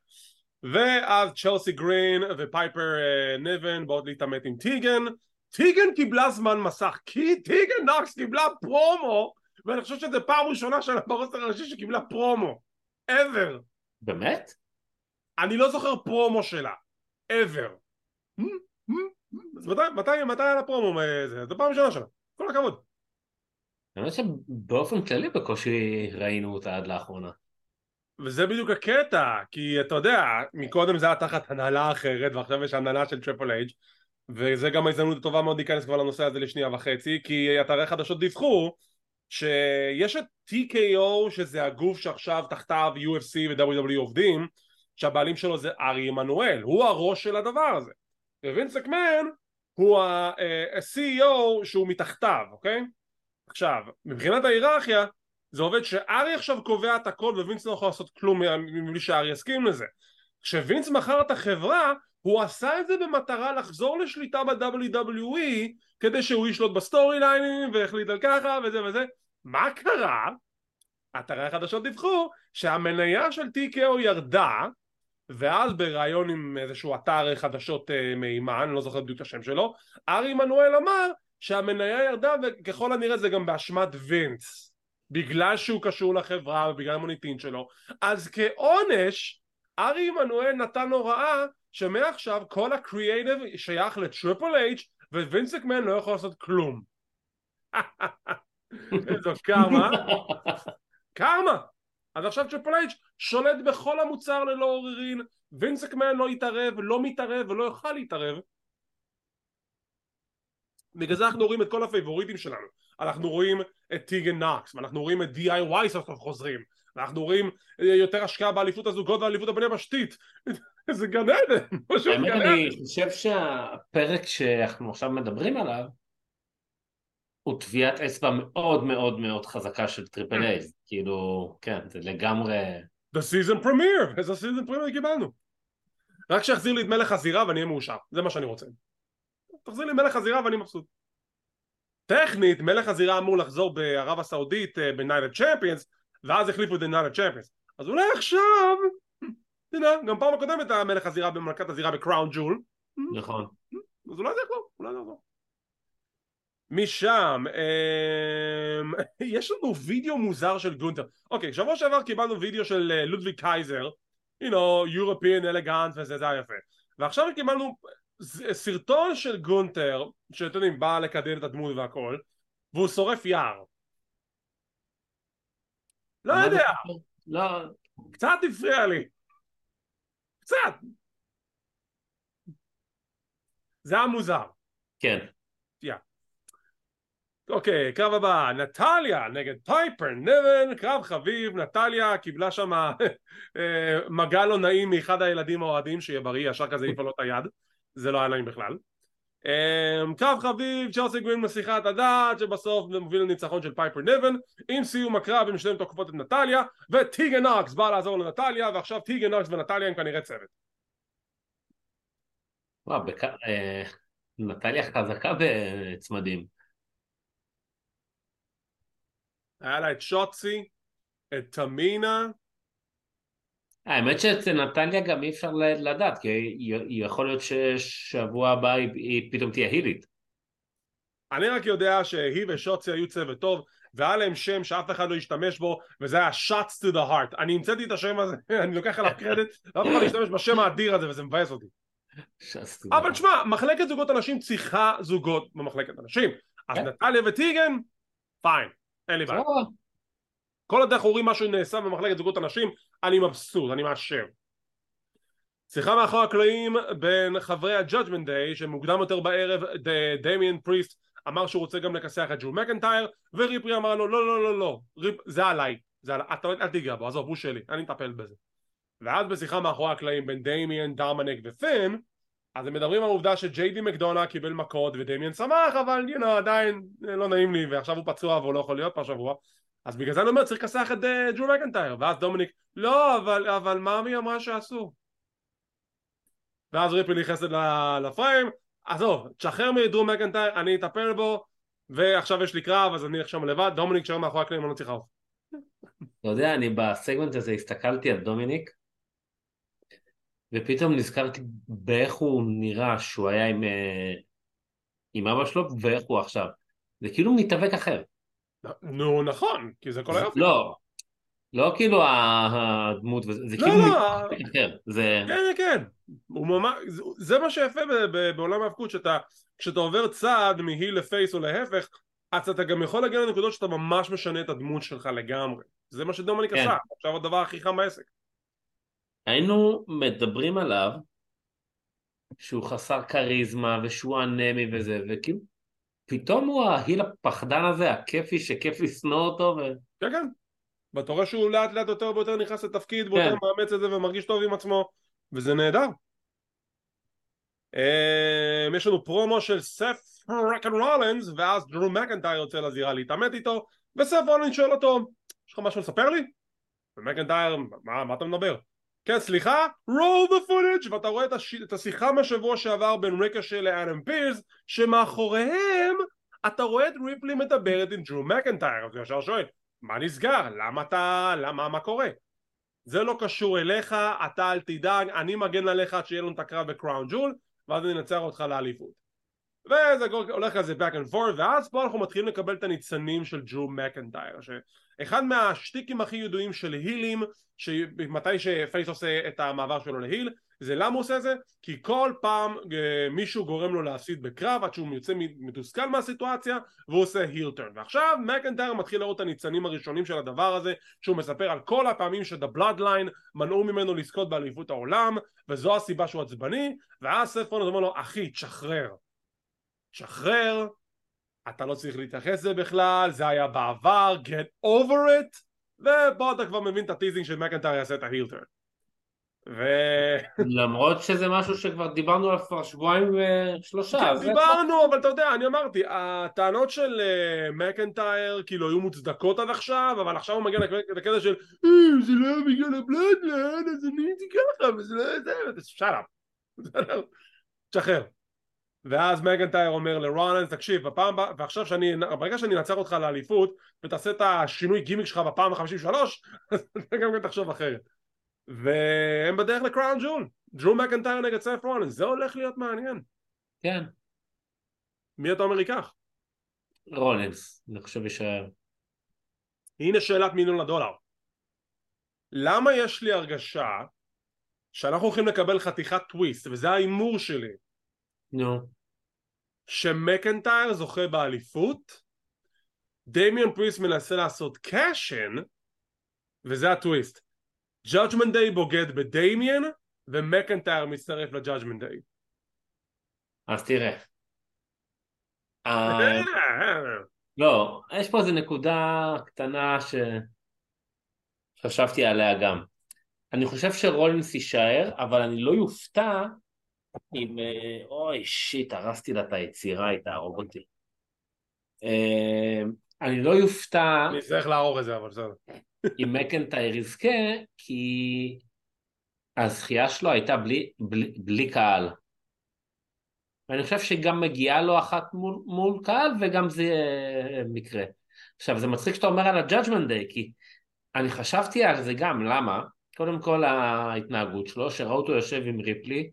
ואז צ'לסי גרין ופייפר ניבן באות להתעמת עם טיגן טיגן קיבלה זמן מסך כי טיגן נאקס קיבלה פרומו ואני חושב שזו פעם ראשונה שלה ב-roster הראשי שקיבלה פרומו. Ever. באמת? אני לא זוכר פרומו שלה. Ever. אז מתי, מתי, מתי היה לפרומו זה? זו פעם ראשונה שלה, כל הכבוד. חושב שבאופן כללי בקושי ראינו אותה עד לאחרונה. וזה בדיוק הקטע, כי אתה יודע, מקודם זה היה תחת הנהלה אחרת ועכשיו יש הנהלה של טריפל אייץ' וזה גם ההזדמנות הטובה מאוד להיכנס כבר לנושא הזה לשנייה וחצי כי אתרי חדשות דיווחו שיש את TKO שזה הגוף שעכשיו תחתיו UFC ו-WWE עובדים שהבעלים שלו זה ארי עמנואל, הוא הראש של הדבר הזה ווינס מקמן הוא ה-CEO שהוא מתחתיו, אוקיי? עכשיו, מבחינת ההיררכיה זה עובד שארי עכשיו קובע את הכל ווינס לא יכול לעשות כלום מבלי שארי יסכים לזה כשווינס מכר את החברה הוא עשה את זה במטרה לחזור לשליטה ב-WWE כדי שהוא ישלוט בסטורי ליינים והחליט על ככה וזה וזה. מה קרה? אתרי החדשות דיווחו שהמניה של TKO ירדה ואז בריאיון עם איזשהו אתר חדשות מהימן, אני לא זוכר בדיוק את השם שלו, ארי עמנואל אמר שהמניה ירדה וככל הנראה זה גם באשמת וינס בגלל שהוא קשור לחברה ובגלל המוניטין שלו. אז כעונש ארי עמנואל נתן הוראה שמעכשיו כל הקריאייטיב שייך לטריפל אייץ' ווינס מקמן לא יכול לעשות כלום. (laughs) איזו קרמה. קרמה. אז עכשיו טריפל אייץ' שולט בכל המוצר ללא עוררין וינס מקמן לא יתערב, לא מתערב ולא יוכל להתערב. בגלל זה אנחנו רואים את כל הפייבוריטים שלנו. אנחנו רואים את טיגן נוקס ואנחנו רואים את DIY סוף סוף חוזרים ואנחנו רואים יותר השקעה באליפות הזוגות ואליפות הבין-יבשתית (laughs) זה גן עדן (laughs) האמת אני חושב שהפרק שאנחנו עכשיו מדברים עליו הוא טביעת אצבע מאוד מאוד מאוד חזקה של טריפל אייץ' כאילו כן זה לגמרי The season premiere! איזה season premiere קיבלנו. רק שיחזיר לי את מלך הזירה ואני אהיה מאושר. זה מה שאני רוצה. תחזיר לי מלך הזירה ואני מבסוט. טכנית מלך הזירה אמור לחזור בערב הסעודית בנייט אוף צ'מפיונס ואז החליפו את נייט אוף צ'מפיונס אז אולי עכשיו הנה גם פעם הקודמת היה מלך הזירה ומלכת הזירה בקראון ג'ול. נכון. אז אולי זה יחזור אולי זה יחזור. משם אמ... יש לנו וידאו מוזר של גונטר. אוקיי שבוע שעבר קיבלנו וידאו של לודוויג קייזר you know, European elegant וזה, זה היה יפה. ועכשיו קיבלנו סרטון של גונטר שאתם יודעים בא לקדם את הדמות והכל והוא שורף יער לא יודע. לא. קצת הפריע לי. קצת. זה היה מוזר. כן. אוקיי, קרב הבא, נטליה נגד פייפר ניבן, קרב חביב, נטליה קיבלה שם אה, מגע לא נעים מאחד הילדים האוהדים, שיהיה בריא, ישר כזה העיף לו את היד, זה לא היה נעים בכלל. אמ, קרב חביב, צ'לסי גרין מסיחת הדעת שבסוף מוביל לניצחון של פייפר ניבן עם סיום הקרב הם שניהם תוקפות את נטליה וטיגן נוקס בא לעזור לנטליה ועכשיו טיגן נוקס ונטליה הם כנראה צוות. וואו, בק... אה, נטליה חזקה בצמדים. היה לה את שוטסי, את תמינה האמת שאצל נתניה גם אי אפשר לדעת, כי יכול להיות ששבוע הבא היא, פתאום תהיה הילית. אני רק יודע שהיא ושוצי היו צוות טוב, והיה להם שם שאף אחד לא השתמש בו, וזה היה shots to the heart. אני המצאתי את השם הזה, (laughs) אני לוקח עליו קרדיט, אף אחד לא השתמש בשם האדיר הזה, וזה מבאס אותי. אבל תשמע, מחלקת זוגות אנשים צריכה זוגות במחלקת אנשים. אז כן. נטליה וטיגן, פיין, אין לי בעיה. כל עוד אנחנו רואים משהו נעשה במחלקת זוגות אנשים, אני מבסוט, אני מאשר. שיחה מאחורי הקלעים בין חברי ה-Judgment Day שמוקדם יותר בערב דמיאן פריסט אמר שהוא רוצה גם לכסח את ג'ו מקנטייר וריפרי אמר לו לא לא לא לא ריפ, זה עליי זה עליי אתה אל תיגע בו עזוב הוא שלי אני מטפל בזה ואז בשיחה מאחורי הקלעים בין דמיאן דרמנק ופין אז הם מדברים על העובדה שג'יי די מקדונה קיבל מכות ודמיאן שמח אבל you know, עדיין לא נעים לי ועכשיו הוא פצוע והוא לא יכול להיות פה השבוע אז בגלל זה אני אומר צריך לכסח את uh, ג'ו מקנטייר. ואז דומיניק לא אבל, אבל מאמי אמרה שאסור. ואז ריפלי נכנסת לפריים. עזוב תשחרר מדרו מקנטייר אני אטפל בו ועכשיו יש לי קרב אז אני שם לבד. דומיניק שם מאחורי הקלעים אני לא צריך לעוף אתה יודע אני בסגמנט הזה הסתכלתי על דומיניק ופתאום נזכרתי באיך הוא נראה שהוא היה עם, אה, עם אבא שלו ואיך הוא עכשיו. זה כאילו מתאבק אחר נו נכון, כי זה כל היופי. לא, לא כאילו הדמות, זה כאילו לא, אחר. זה... כן, כן, כן. זה מה שיפה בעולם ההאבקות, שאתה, כשאתה עובר צעד מהיל לפייס או להפך, אז אתה גם יכול להגיע לנקודות שאתה ממש משנה את הדמות שלך לגמרי. זה מה שדומניק כן. עשה, עכשיו הדבר הכי חם בעסק. היינו מדברים עליו שהוא חסר כריזמה ושהוא אנמי וזה, וכאילו פתאום הוא ההיל הפחדן הזה, הכיפי שכיף לשנוא אותו ו... כן כן, ואתה רואה שהוא לאט לאט יותר ויותר נכנס לתפקיד כן. ויותר מאמץ את זה ומרגיש טוב עם עצמו וזה נהדר um, יש לנו פרומו של סף רקן רולנס ואז דרו מקנטייר יוצא לזירה להתעמת איתו וסף רולנס שואל אותו יש לך משהו לספר לי? ומקנטייר מה, מה אתה מדבר? כן סליחה roll the footage ואתה רואה את, הש... את השיחה מהשבוע שעבר בין ריקשה לאדם פירס שמאחוריהם אתה רואה את ריפלי מדברת עם ג'ו מקנטייר אז הוא ישר שואל מה נסגר? למה אתה... למה מה קורה? זה לא קשור אליך אתה אל תדאג אני מגן עליך עד שיהיה לנו את הקרב בקראון ג'ול ואז אני אנצח אותך לאליפות וזה הולך כזה back and forth ואז פה אנחנו מתחילים לקבל את הניצנים של ג'ו מקנטייר שאחד מהשטיקים הכי ידועים של הילים שמתי שפייס עושה את המעבר שלו להיל זה למה הוא עושה זה? כי כל פעם אה, מישהו גורם לו להסיט בקרב עד שהוא יוצא מתוסכל מהסיטואציה והוא עושה היל טרן ועכשיו מקנטייר מתחיל לראות את הניצנים הראשונים של הדבר הזה שהוא מספר על כל הפעמים שדה בלאדליין מנעו ממנו לזכות באליפות העולם וזו הסיבה שהוא עצבני ואז ספרון אומר לו אחי תשחרר שחרר, אתה לא צריך להתייחס לזה בכלל, זה היה בעבר, get over it, ופה אתה כבר מבין את הטיזינג של מקנטר יעשה את ההילטרן. ו... למרות שזה משהו שכבר דיברנו עליו כבר שבועיים ושלושה. כן, דיברנו, אבל אתה יודע, אני אמרתי, הטענות של uh, מקנטייר כאילו היו מוצדקות עד עכשיו, אבל עכשיו הוא מגיע לקטע של אה, זה לא היה בגלל הבלאדלנד, אז אני הייתי ככה, וזה לא היה זה, שאלה. תשחרר. (laughs) ואז מגנטייר אומר לרולנס תקשיב בפעם ועכשיו שאני ברגע שאני אנצח אותך לאליפות ותעשה את השינוי גימיק שלך בפעם החמישים ושלוש (laughs) אז אתה גם תחשוב אחרת. והם בדרך לקראון ג'ול ג'ו מקנטייר נגד סף רולנס זה הולך להיות מעניין. כן. מי אתה אומר ייקח? רולינס אני חושב יישאר הנה שאלת מיליון לדולר. למה יש לי הרגשה שאנחנו הולכים לקבל חתיכת טוויסט וזה ההימור שלי? נו. no. שמקנטייר זוכה באליפות דמיון פריסט מנסה לעשות cash in וזה הטוויסט. ג'אג'מנט דיי בוגד בדמיון ומקנטייר מצטרף לג'אג'מנט דיי אז תראה. (laughs) לא, יש פה איזה נקודה קטנה שחשבתי עליה גם. אני חושב שרולינס יישאר, אבל אני לא יופתע אם... אה, אוי, שיט, הרסתי לה את היצירה, היא תהרוג אותי. אה, אני לא יופתע... אני צריך להרוג את זה, אבל בסדר. אם מקנטייר יזכה, כי הזכייה שלו הייתה בלי, בלי, בלי קהל. ואני חושב שגם מגיעה לו אחת מול, מול קהל וגם זה אה, מקרה. עכשיו זה מצחיק שאתה אומר על ה-judgment day כי אני חשבתי על זה גם, למה? קודם כל ההתנהגות שלו, שראו אותו יושב עם ריפלי.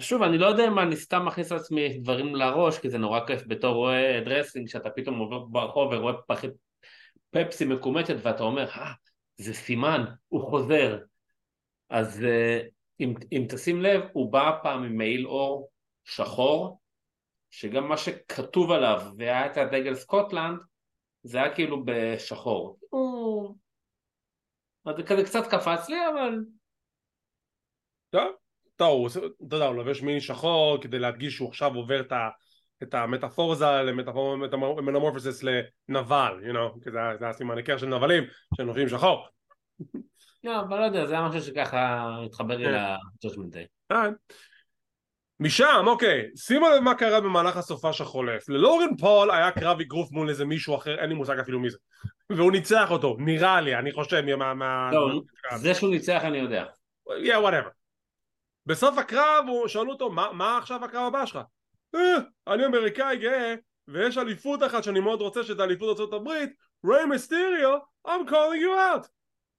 שוב אני לא יודע אם אני סתם מכניס לעצמי דברים לראש כי זה נורא כיף בתור רואה wrestling שאתה פתאום עובר ברחוב ורואה פחית פפסי מקומטת ואתה אומר אה זה סימן הוא חוזר. אז אה, אם, אם תשים לב הוא בא פעם עם מעיל אור שחור, שגם מה שכתוב עליו והיה את הדגל סקוטלנד, זה היה כאילו בשחור. אז זה כזה קצת קפץ לי, אבל... טוב, אתה יודע, הוא לובש מיני שחור כדי להדגיש שהוא עכשיו עובר את ה... את המטאפורזה למטמורפוסס לנבל, you know, כי זה הסימן היכר של נבלים שנובעים שחור. לא, אבל לא יודע, זה היה משהו שככה התחבר לי כן. לג'וג'מנט דיי. משם, אוקיי, שימו לב מה קרה במהלך הסופש החולף. ללורן פול היה קרב אגרוף מול איזה מישהו אחר, אין לי מושג אפילו מי זה. והוא ניצח אותו, נראה לי, אני חושב, מה... מה... לא, זה שהוא ניצח אני יודע. yeah, whatever. בסוף הקרב הוא שאלו אותו, מה, מה עכשיו הקרב הבא שלך? אה, אני אמריקאי גאה, ויש אליפות אחת שאני מאוד רוצה שאת אליפות ארצות הברית, ריי מסטיריו, I'm calling you out.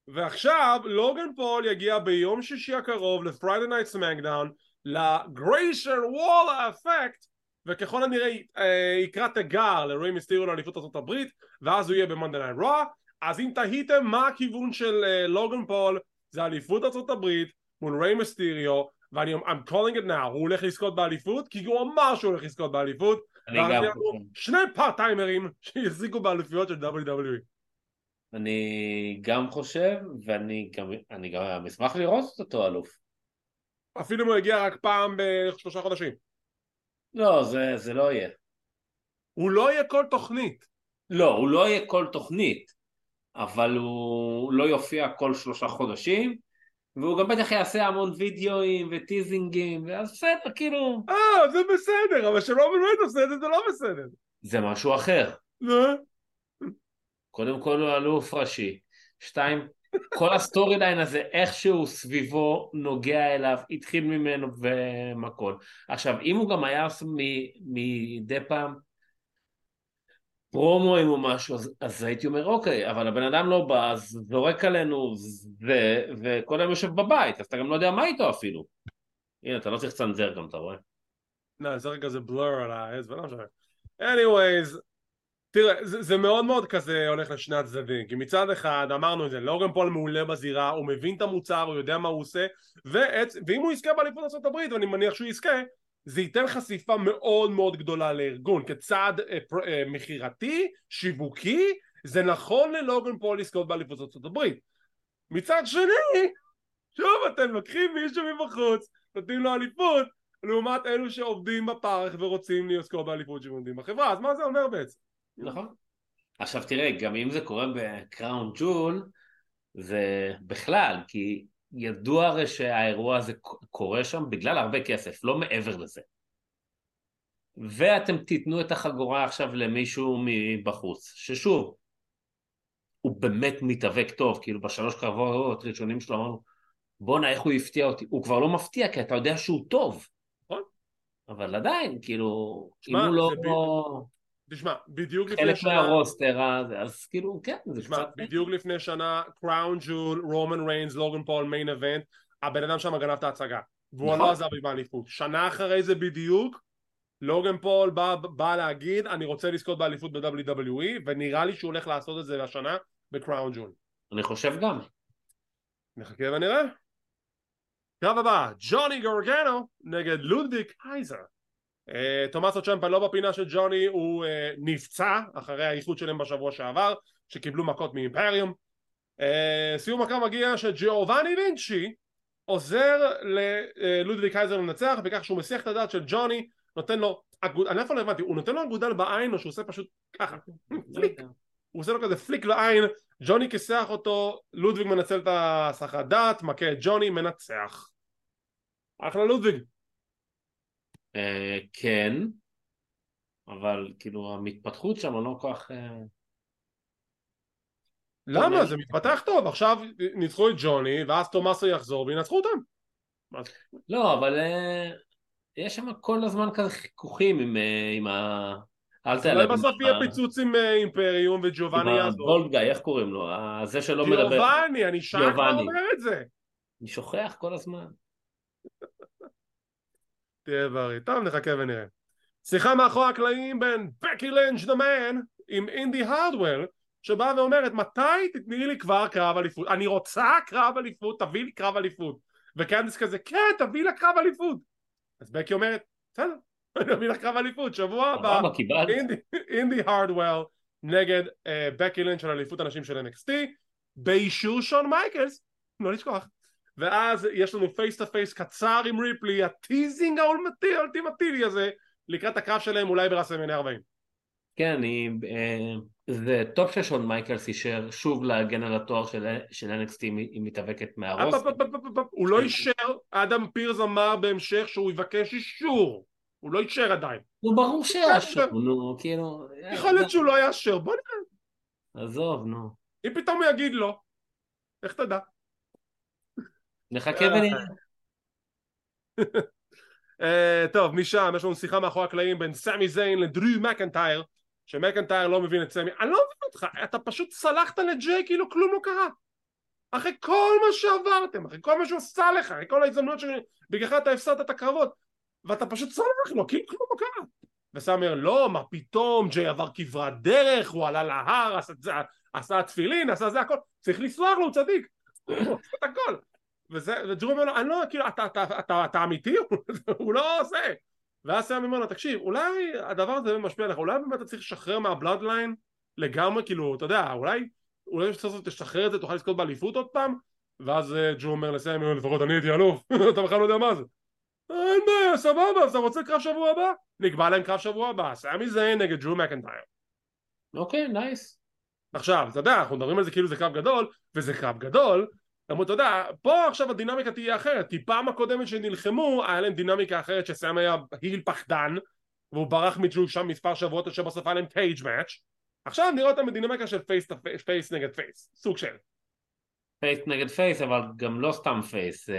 ועכשיו לוגן פול יגיע ביום שישי הקרוב לפריידי נייט סמקדאון לגרייסון וולר אפקט וככל הנראה אה, יקרא תיגר לריי מיסטיריו לאליפות ארצות הברית ואז הוא יהיה במאנדיי נייט רו אז אם תהיתם מה הכיוון של אה, לוגן פול זה אליפות ארצות הברית מול ריי מיסטיריו ואני I'm calling it now הוא הולך לזכות באליפות כי הוא אמר שהוא הולך לזכות באליפות אני שני פארט טיימרים (laughs) שיזיקו באליפויות של WWE אני גם חושב ואני גם, גם אשמח לראות אותו אלוף אפילו אם הוא יגיע רק פעם בשלושה חודשים. לא, זה, זה לא יהיה. הוא לא יהיה כל תוכנית. לא, הוא לא יהיה כל תוכנית, אבל הוא לא יופיע כל שלושה חודשים, והוא גם בטח יעשה המון וידאוים וטיזינגים, ואז בסדר, כאילו... אה, זה בסדר, אבל שלא באמת עושה את זה, זה לא בסדר. זה משהו אחר. קודם כל הוא אלוף ראשי. שתיים, כל ה storyline הזה איכשהו סביבו נוגע אליו, התחיל ממנו ומכל. עכשיו אם הוא גם היה מדי פעם פרומואים או משהו, אז, אז הייתי אומר אוקיי, אבל הבן אדם לא בא, אז זורק עלינו ו, וכל היום יושב בבית, אז אתה גם לא יודע מה איתו אפילו. הנה, אתה לא צריך לצנזר גם, אתה רואה? לא, זה רגע זה בלור על העז, ולא משנה. anyways, תראה, זה, זה מאוד מאוד כזה הולך לשני הצדדים, כי מצד אחד אמרנו את זה, לוגן פול מעולה בזירה, הוא מבין את המוצר, הוא יודע מה הוא עושה, ואת, ואם הוא יזכה באליפות ארה"ב, ואני מניח שהוא יזכה, זה ייתן חשיפה מאוד מאוד גדולה לארגון, כצעד אה, אה, מכירתי, שיווקי, זה נכון ללוגן פול לזכות באליפות ארה"ב. מצד שני, שוב אתם לוקחים מישהו מבחוץ, נותנים לו אליפות, לעומת אלו שעובדים בפארק ורוצים לזכות באליפות שעומדים בחברה, אז מה זה אומר בעצם? נכון. עכשיו תראה, גם אם זה קורה בקראון ג'ול, זה בכלל, כי ידוע הרי שהאירוע הזה קורה שם בגלל הרבה כסף, לא מעבר לזה. ואתם תיתנו את החגורה עכשיו למישהו מבחוץ, ששוב, הוא באמת מתאבק טוב, כאילו בשלוש קרבות ראשונים שלו אמרנו, בואנה איך הוא הפתיע אותי, הוא כבר לא מפתיע כי אתה יודע שהוא טוב. נכון. אבל עדיין, כאילו, אם הוא לא... תשמע, בדיוק לפני שנה... חלק מהרוסטר הזה, אז כאילו, כן, זה תשמע, קצת... בדיוק לפני שנה, קראון ג'ול, רומן ריינס, לוגן פול, main event, הבן אדם שם גנב את ההצגה. והוא נכון. לא עזב עם האליפות. שנה אחרי זה בדיוק, לוגן פול בא, בא להגיד, אני רוצה לזכות באליפות ב-WWE, ונראה לי שהוא הולך לעשות את זה השנה בקראון ג'ול. אני חושב גם. נחכה ונראה. קרב הבא, ג'וני גורגנו נגד לודוויג קייזר. אה, תומאסו צ'מפה לא בפינה של ג'וני הוא אה, נפצע אחרי האיחוד שלהם בשבוע שעבר שקיבלו מכות מאימפריום אה, סיום הקרב מגיע שג'יאובני וינצ'י עוזר ללודוויג קייזר לנצח בכך שהוא מסיח את הדעת של ג'וני נותן לו אני אף פעם לא הבנתי, הוא נותן לו אגודל בעין או שהוא עושה פשוט ככה, פליק, הוא עושה לו כזה פליק לעין, ג'וני כיסח אותו, לודוויג מנצל את הסחת דעת, מכה את ג'וני, מנצח. אחלה לודוויג. אה, כן, אבל כאילו המתפתחות שם לא כל כך... אה, למה? זה מתפתח טוב, עכשיו ניצחו את ג'וני ואז תומאסו יחזור וינצחו אותם. לא, אבל אה, יש שם כל הזמן כזה חיכוכים עם, עם ה... אל תעלם. אולי בסוף יהיה פיצוץ עם אימפריום וג'ובאני יעזור. גולדגאי, איך קוראים לו? זה שלא מדבר. ג'ובאני, אני שעה כבר אומר את זה. אני שוכח כל הזמן. תהיה בריא. טוב, נחכה ונראה. שיחה מאחורי הקלעים בין בקי לינץ' The Man עם אינדי הרטוול שבאה ואומרת מתי תתני לי כבר קרב אליפות? אני רוצה קרב אליפות תביא לי קרב אליפות. וקנדיס כזה כן תביא לה קרב אליפות. אז בקי אומרת בסדר (laughs) אני אביא לך קרב אליפות. שבוע הבא אינדי, הרטוול נגד uh, בקי לינץ' של אליפות הנשים של NXT באישור שון מייקלס לא לשכוח ואז יש לנו face to face קצר עם ריפלי ה teasing האולטימטיבי הזה לקראת הקרב שלהם אולי ברסלמניה 40. כן, אני, אה, זה טוב ששון מייקלס אישר שוב להגן על התואר של, של NXT היא מתאבקת מהראש. הוא לא אישר, אדם פירס אמר בהמשך שהוא יבקש אישור, הוא לא אישר עדיין. נו ברור שיאשר, נו כאילו... יכול להיות שהוא לא יאשר, בוא נראה. עזוב, נו. אם פתאום הוא יגיד לא, איך תדע? נחכה ונראה. Uh, (laughs) טוב, משם יש לנו שיחה מאחורי הקלעים בין סמי זיין לדרו מקנטייר שמקנטייר לא מבין את סמי. אני לא מבין אותך, אתה פשוט סלחת לג'יי כאילו כלום לא קרה. אחרי כל מה שעברתם, אחרי כל מה שהוא עשה לך, אחרי כל ההזדמנויות שבגללך אתה הפסדת את הקרבות ואתה פשוט סולח לו כאילו כלום לא קרה. וסמי אומר לא, מה פתאום, ג'יי עבר כברת דרך, הוא עלה להר, עשה, עשה תפילין, עשה זה הכל. צריך לסלוח לו, הוא צדיק. (clears throat) הוא עשה את הכל וזה, וג'רו אומר לו, אני לא, כאילו, אתה, אתה, אתה, אתה אתה אמיתי? (laughs) הוא לא עושה. ואז סאם אומר לו, תקשיב, אולי הדבר הזה משפיע עליך, אולי באמת אתה צריך לשחרר מהבלאדליין לגמרי, כאילו, אתה יודע, אולי, אולי תשחרר את זה, תוכל לזכות באליפות עוד פעם? ואז אה, ג'ו אומר לסאם, לפחות אני הייתי אלוף, (laughs) אתה בכלל לא יודע מה זה. אין בעיה, סבבה, אז אתה רוצה קרב שבוע הבא? נקבע להם קרב שבוע הבא, סאמי זיין נגד ג'ו מקנטייר. אוקיי, nice. עכשיו, אתה יודע, אנחנו מדברים על זה כאילו זה קרב גדול, וזה קרב גדול, למרות אתה יודע, פה עכשיו הדינמיקה תהיה אחרת, כי פעם הקודמת שנלחמו היה להם דינמיקה אחרת שסאם היה heel פחדן והוא ברח מג'ו שם מספר שבועות עד שבסוף היה להם cage match עכשיו נראה אותם בדינמיקה של face, face נגד face, סוג של. face נגד face אבל גם לא סתם face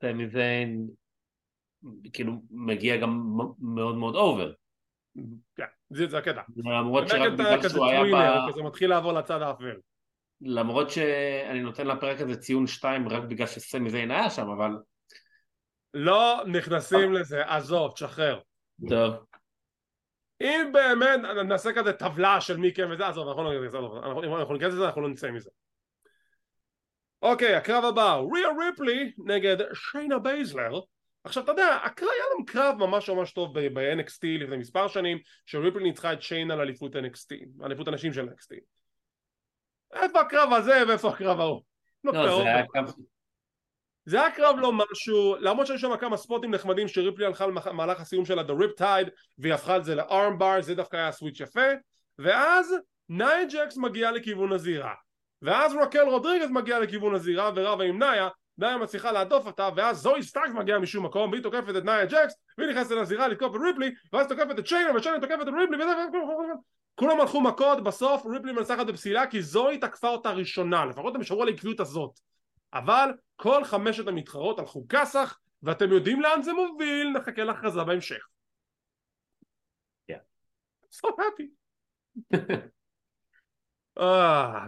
סמי זיין כאילו מגיע גם מאוד מאוד over כן, זה הקטע. למרות שרק בגלל שהוא היה ב... כזה מתחיל לעבור לצד האפל למרות שאני נותן לפרק הזה ציון 2 רק בגלל שסמי זיין היה שם, אבל... לא נכנסים לזה, עזוב, תשחרר. טוב. אם באמת נעשה כזה טבלה של מי כן וזה, עזוב, אנחנו לא ניכנס לזה, אנחנו לא נצא מזה. אוקיי, הקרב הבא, ריה ריפלי נגד שיינה בייזלר. עכשיו אתה יודע, היה להם קרב ממש ממש טוב ב-NXT לפני מספר שנים, שריפלי ניצחה את שיינה לאליפות NXT, אליפות הנשים של NXT. איפה הקרב הזה ואיפה הקרב ההוא? לא, לא זה היה קרב... זה היה קרב לא משהו, למרות שהיו שם כמה ספוטים נחמדים שריפלי הלכה למהלך הסיום שלה The Riptide והיא הפכה את זה ל armbar, זה דווקא היה switch יפה ואז נאיה ג'קס מגיעה לכיוון הזירה ואז רוקל רודריגז מגיעה לכיוון הזירה ורבה עם נאיה נאיה מצליחה להדוף אותה ואז זואי סטארקס מגיעה משום מקום והיא תוקפת את נאיה ג'קס והיא נכנסת לזירה לתקוף את ריפלי ואז תוקפת את שיינה ושיינה תוקפת את ריפלי וזה כולם הלכו מכות, בסוף ריפלי מנצחת בפסילה כי זואי תקפה אותה ראשונה, לפחות הם שמרו על העקביות הזאת. אבל כל חמשת המתחרות הלכו כסח, ואתם יודעים לאן זה מוביל, נחכה להכרזה בהמשך. כן. So happy. uh,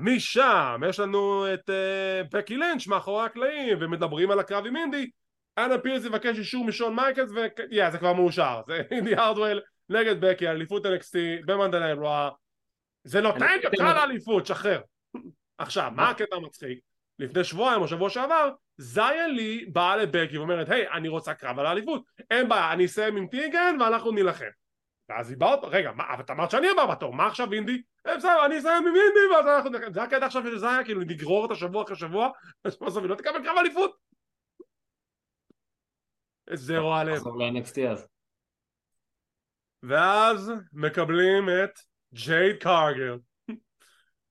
(laughs) משם יש לנו את uh, בקי לינץ' מאחורי הקלעים ומדברים על הקרב עם אינדי אנה פירס יבקש אישור משון מייקלס וזה yeah, כבר מאושר זה (laughs) אינדי הרדוול נגד בקי, אליפות NXT במנדלי רוע זה נותן לך לאליפות, שחרר. עכשיו, מה הקטע המצחיק? לפני שבועיים או שבוע שעבר זיה לי באה לבקי ואומרת היי אני רוצה קרב על האליפות. אין בעיה אני אסיים עם טיגן ואנחנו נילחם. ואז היא באה רגע מה אבל את אמרת שאני הבא בתור מה עכשיו אינדי? אה, בסדר אני אסיים עם אינדי ואז אנחנו נילחם. זה הקטע עכשיו של זיה כאילו נגרור אותה שבוע אחרי שבוע בסוף היא לא תקבל קרב אליפות. זה רוע לב. ואז מקבלים את ג'ייד קארגל.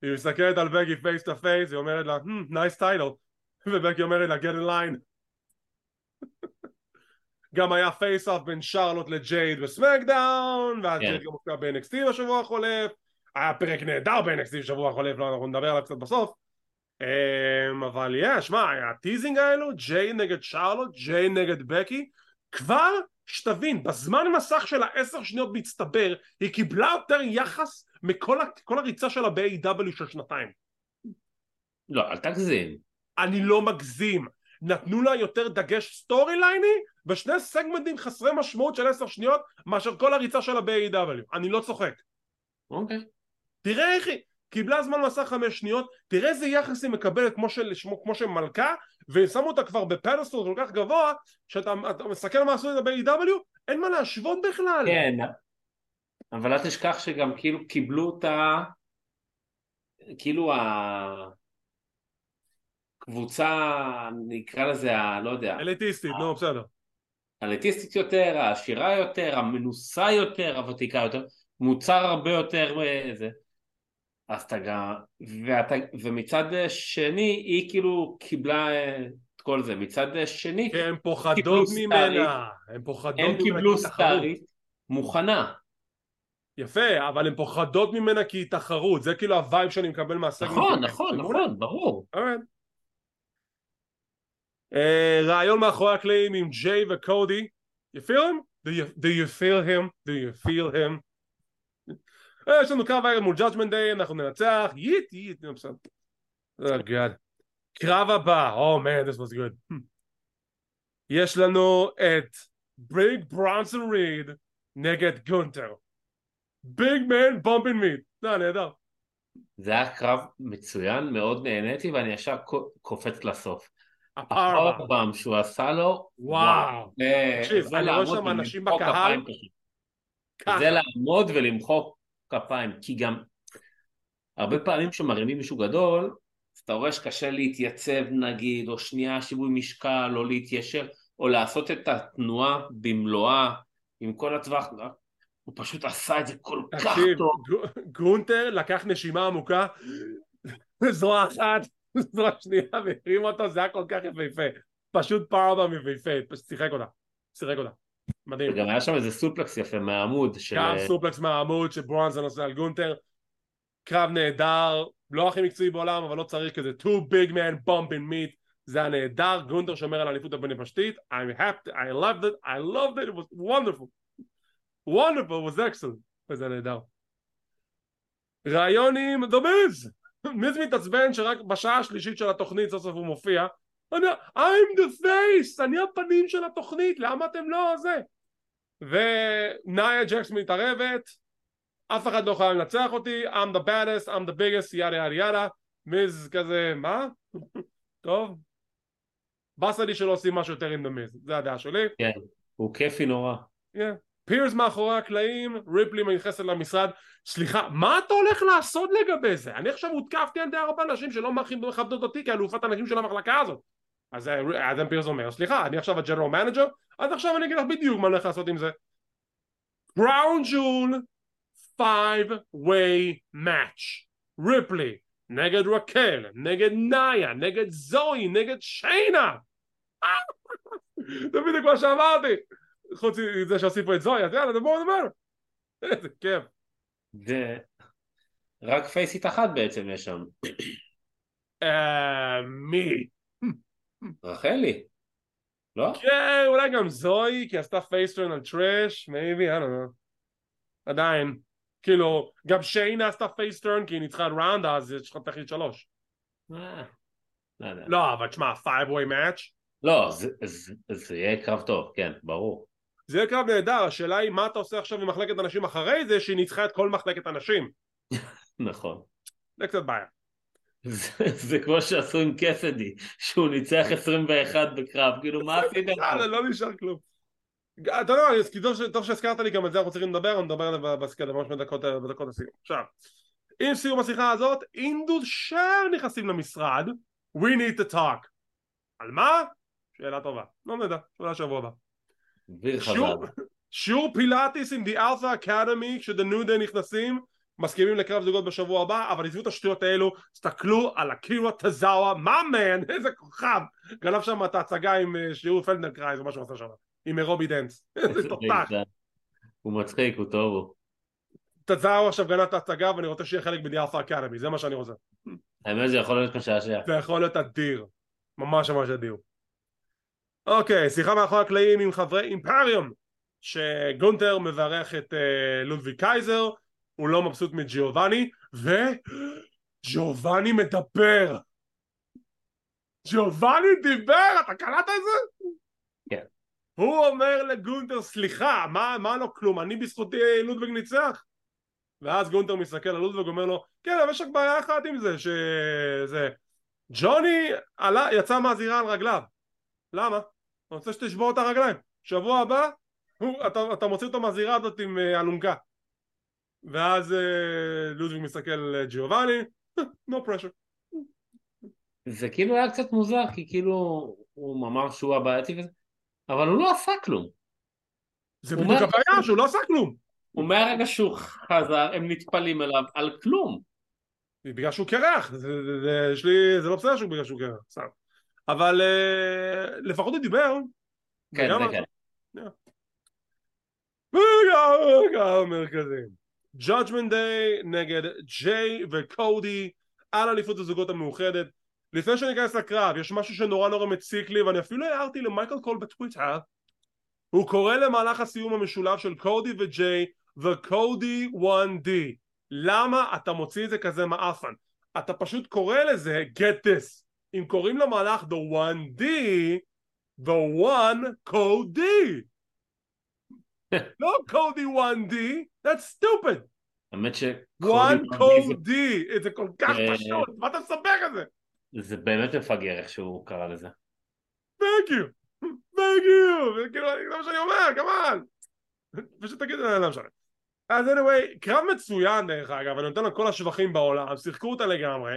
היא מסתכלת על בקי face to face, היא אומרת לה, nice title. ובקי אומרת לה, get in line. גם היה face off בין שרלוט לג'ייד בסמקדאון, ואז yeah. כן. ג'ייד גם מופיע ב-NXT בשבוע החולף. היה פרק נהדר ב-NXT בשבוע החולף, לא, אנחנו נדבר עליו קצת בסוף. Um, אבל יש, מה, ה teasing האלו, ג'ייד נגד שרלוט, ג'ייד נגד בקי, כבר שתבין, בזמן מסך של העשר שניות בהצטבר, היא קיבלה יותר יחס מכל הריצה שלה ב-AW של שנתיים. לא, אל תגזים. אני לא מגזים. נתנו לה יותר דגש סטורי לייני ושני סגמנטים חסרי משמעות של עשר שניות מאשר כל הריצה שלה ב-AW. אני לא צוחק. אוקיי. Okay. תראה איך היא... קיבלה זמן מסך חמש שניות, תראה איזה יחס היא מקבלת כמו של, כמו של מלכה, ושמו אותה כבר בפדסטור כל כך גבוה, שאתה מסתכל מה עשו את זה ב-AW, אין מה להשוות בכלל. כן, אבל אל תשכח שגם כאילו קיבלו אותה, כאילו הקבוצה, נקרא לזה, ה... לא יודע. אליטיסטית, נו בסדר. אליטיסטית יותר, העשירה יותר, המנוסה יותר, הוותיקה יותר, מוצר הרבה יותר, זה. אז אתה גם, ואתה, ומצד שני היא כאילו קיבלה את כל זה, מצד שני הן פוחדות ממנה, הן פוחדות ממנה, הן קיבלו סטארית מוכנה. יפה, אבל הן פוחדות ממנה כי היא תחרות, זה כאילו ה vibe שאני מקבל מהסגמנט. נכון, נכון, נכון, ברור. Uh, ראיון מאחורי הקלעים עם ג'יי וקודי, you feel him? Do you, do you feel him? Do you feel him? יש לנו קרב הערב מול ג'אג'מנט דיי, אנחנו ננצח, yeet yeet, בסדר. קרב הבא, oh man, this was good. יש לנו את big ברונסון ריד נגד גונטר. big men bumping meat. זה נהדר. זה היה קרב מצוין, מאוד נהניתי ואני ישר קופץ לסוף. ה powerbomb שהוא עשה לו, וואו. תקשיב, אני רואה שם אנשים בקהל. זה לעמוד ולמחוא כפיים, כי גם הרבה פעמים כשמרימים מישהו גדול, אתה רואה שקשה להתייצב נגיד, או שנייה שיווי משקל, או להתיישר, או לעשות את התנועה במלואה, עם כל הטווח, הוא פשוט עשה את זה כל תקשיב, כך טוב. גונטר לקח נשימה עמוקה, (laughs) זרוע אחת, (laughs) זרוע שנייה, והרים אותו, זה היה כל כך יפהפה. פשוט פארבם יפהפה, שיחק אותה, שיחק אותה. מדהים. וגם היה שם איזה סופלקס יפה מהעמוד. של... גם סופלקס מהעמוד שברונזה נוסע על גונטר. קרב נהדר, לא הכי מקצועי בעולם אבל לא צריך כזה. Two big man bump in meat. זה היה נהדר, גונטר שומר על אליפות הבנפשטית I'm happy, I loved it, I loved it, it was wonderful. Wonderful, it was excellent. וזה נהדר. ראיון עם The Miz. (laughs) מיז מתעצבן שרק בשעה השלישית של התוכנית סוף סוף הוא מופיע אני, I'm the face, אני הפנים של התוכנית, למה אתם לא זה? ונאיה ג'קס מתערבת, אף אחד לא יכול לנצח אותי, I'm the baddest, I'm the biggest, יאדה יאדה יאדה, מיז כזה, מה? (laughs) טוב. באסה לי שלא עושים משהו יותר עם מיז, זה הדעה שלי. כן, הוא כיפי נורא. כן. פירס מאחורי הקלעים, ריפלי נכנסת למשרד, סליחה, מה אתה הולך לעשות לגבי זה? אני עכשיו הותקפתי על ידי הרבה אנשים שלא מכבדות אותי כאלופת הנשים של המחלקה הזאת. אז אדם פירס אומר, סליחה, אני עכשיו ה general manager, אז עכשיו אני אגיד לך בדיוק מה אני הולך לעשות עם זה. קראון ג'ול, five way match. ריפלי, נגד רקל, נגד נאיה, נגד זואי, נגד שיינה. (laughs) זה בדיוק מה שאמרתי. חוץ מזה שהוסיפו את זואי, אז יאללה, בואו נדבר. (laughs) איזה כיף. זה... רק פייסית אחת בעצם יש שם. אה, מי? רקל. לא? כן, אולי גם זואי, כי עשתה face turn על טריש, maybe, אני לא יודע. עדיין. כאילו, גם שיינה עשתה face turn כי היא ניצחה את ראונדה, אז יש לך תכלס שלוש. אה, לא. לא, אבל תשמע, five way match? לא, זה יהיה קרב טוב, כן, ברור. זה יהיה קרב נהדר, השאלה היא מה אתה עושה עכשיו עם מחלקת הנשים אחרי זה שהיא ניצחה את כל מחלקת הנשים. (laughs) נכון. זה קצת בעיה. זה כמו שעשו עם קסדי, שהוא ניצח 21 בקרב, כאילו מה עשית? לא נשאר כלום. אתה יודע, טוב שהזכרת לי גם את זה, אנחנו צריכים לדבר, אני מדבר עליו ממש בדקות הסיום. עכשיו, עם סיום השיחה הזאת, אינדוס שר נכנסים למשרד, we need to talk. על מה? שאלה טובה, לא נדע, שאלה שבוע הבא. שיעור פילאטיס עם The Alpha Academy כשדה ניו נכנסים מסכימים לקרב זוגות בשבוע הבא אבל עזבו את השטויות האלו תסתכלו על אקירה טזאווה מה מן איזה כוכב! גנב שם את ההצגה עם אה, שיעור פלדנקרייז או משהו עשה שם עם רובי דנס (laughs) איזה תותח. הוא מצחיק הוא טוב טזאווה עכשיו גנב את ההצגה ואני רוצה שיהיה חלק Alpha Academy זה מה שאני רוצה. האמת זה יכול להיות משעשע. זה יכול להיות אדיר. ממש ממש אדיר. אוקיי שיחה מאחורי הקלעים עם חברי אימפריום שגונטר מברך את uh, לודוויג קייזר הוא לא מבסוט מג'יובאני וג'יובאני מדבר. ג'יובאני דיבר אתה קלט את זה? כן. הוא אומר לגונטר סליחה מה, מה לא כלום? אני בזכותי לודוויג ניצח. ואז גונטר מסתכל על לודוויג ואומר לו כן אבל יש רק בעיה אחת עם זה שזה ג'וני עלה, יצא מהזירה על רגליו. למה? אני רוצה שתשבור את הרגליים. שבוע הבא הוא, אתה, אתה מוציא אותו מהזירה הזאת עם אה, אלונקה ואז אה, לוזוויג מסתכל על ג'יובאני, no pressure. זה כאילו היה קצת מוזר, כי כאילו הוא אמר שהוא הבעייתי וזה, אבל הוא לא עשה כלום. זה בדיוק הבעיה, שהוא לא עשה כלום. הוא מהרגע שהוא חזר, הם נטפלים אליו על כלום. בגלל שהוא קרח, זה, זה, זה, יש לי, זה לא בסדר שהוא בגלל שהוא קרח, סתם. אבל לפחות הוא דיבר. כן, זה כן. וגם המרכזים. Judgment Day נגד ג'יי וקודי על אליפות הזוגות המאוחדת. לפני שאני אכנס לקרב יש משהו שנורא נורא מציק לי ואני אפילו הערתי למייקל קול בטוויטר. הוא קורא למהלך הסיום המשולב של קודי וג'יי וקודי 1D למה אתה מוציא את זה כזה מעפן? אתה פשוט קורא לזה get this אם קוראים למהלך the 1D the one cody לא קודי 1D, that's stupid. האמת ש... one קודי, זה כל כך פשוט, מה אתה מספר את זה? זה באמת מפגר איך שהוא קרא לזה. thank you, thank you, כאילו זה מה שאני אומר, כמובן. פשוט תגיד, לא משנה. אז anyway, קרב מצוין דרך אגב, אני נותן לו כל השבחים בעולם, שיחקו אותה לגמרי.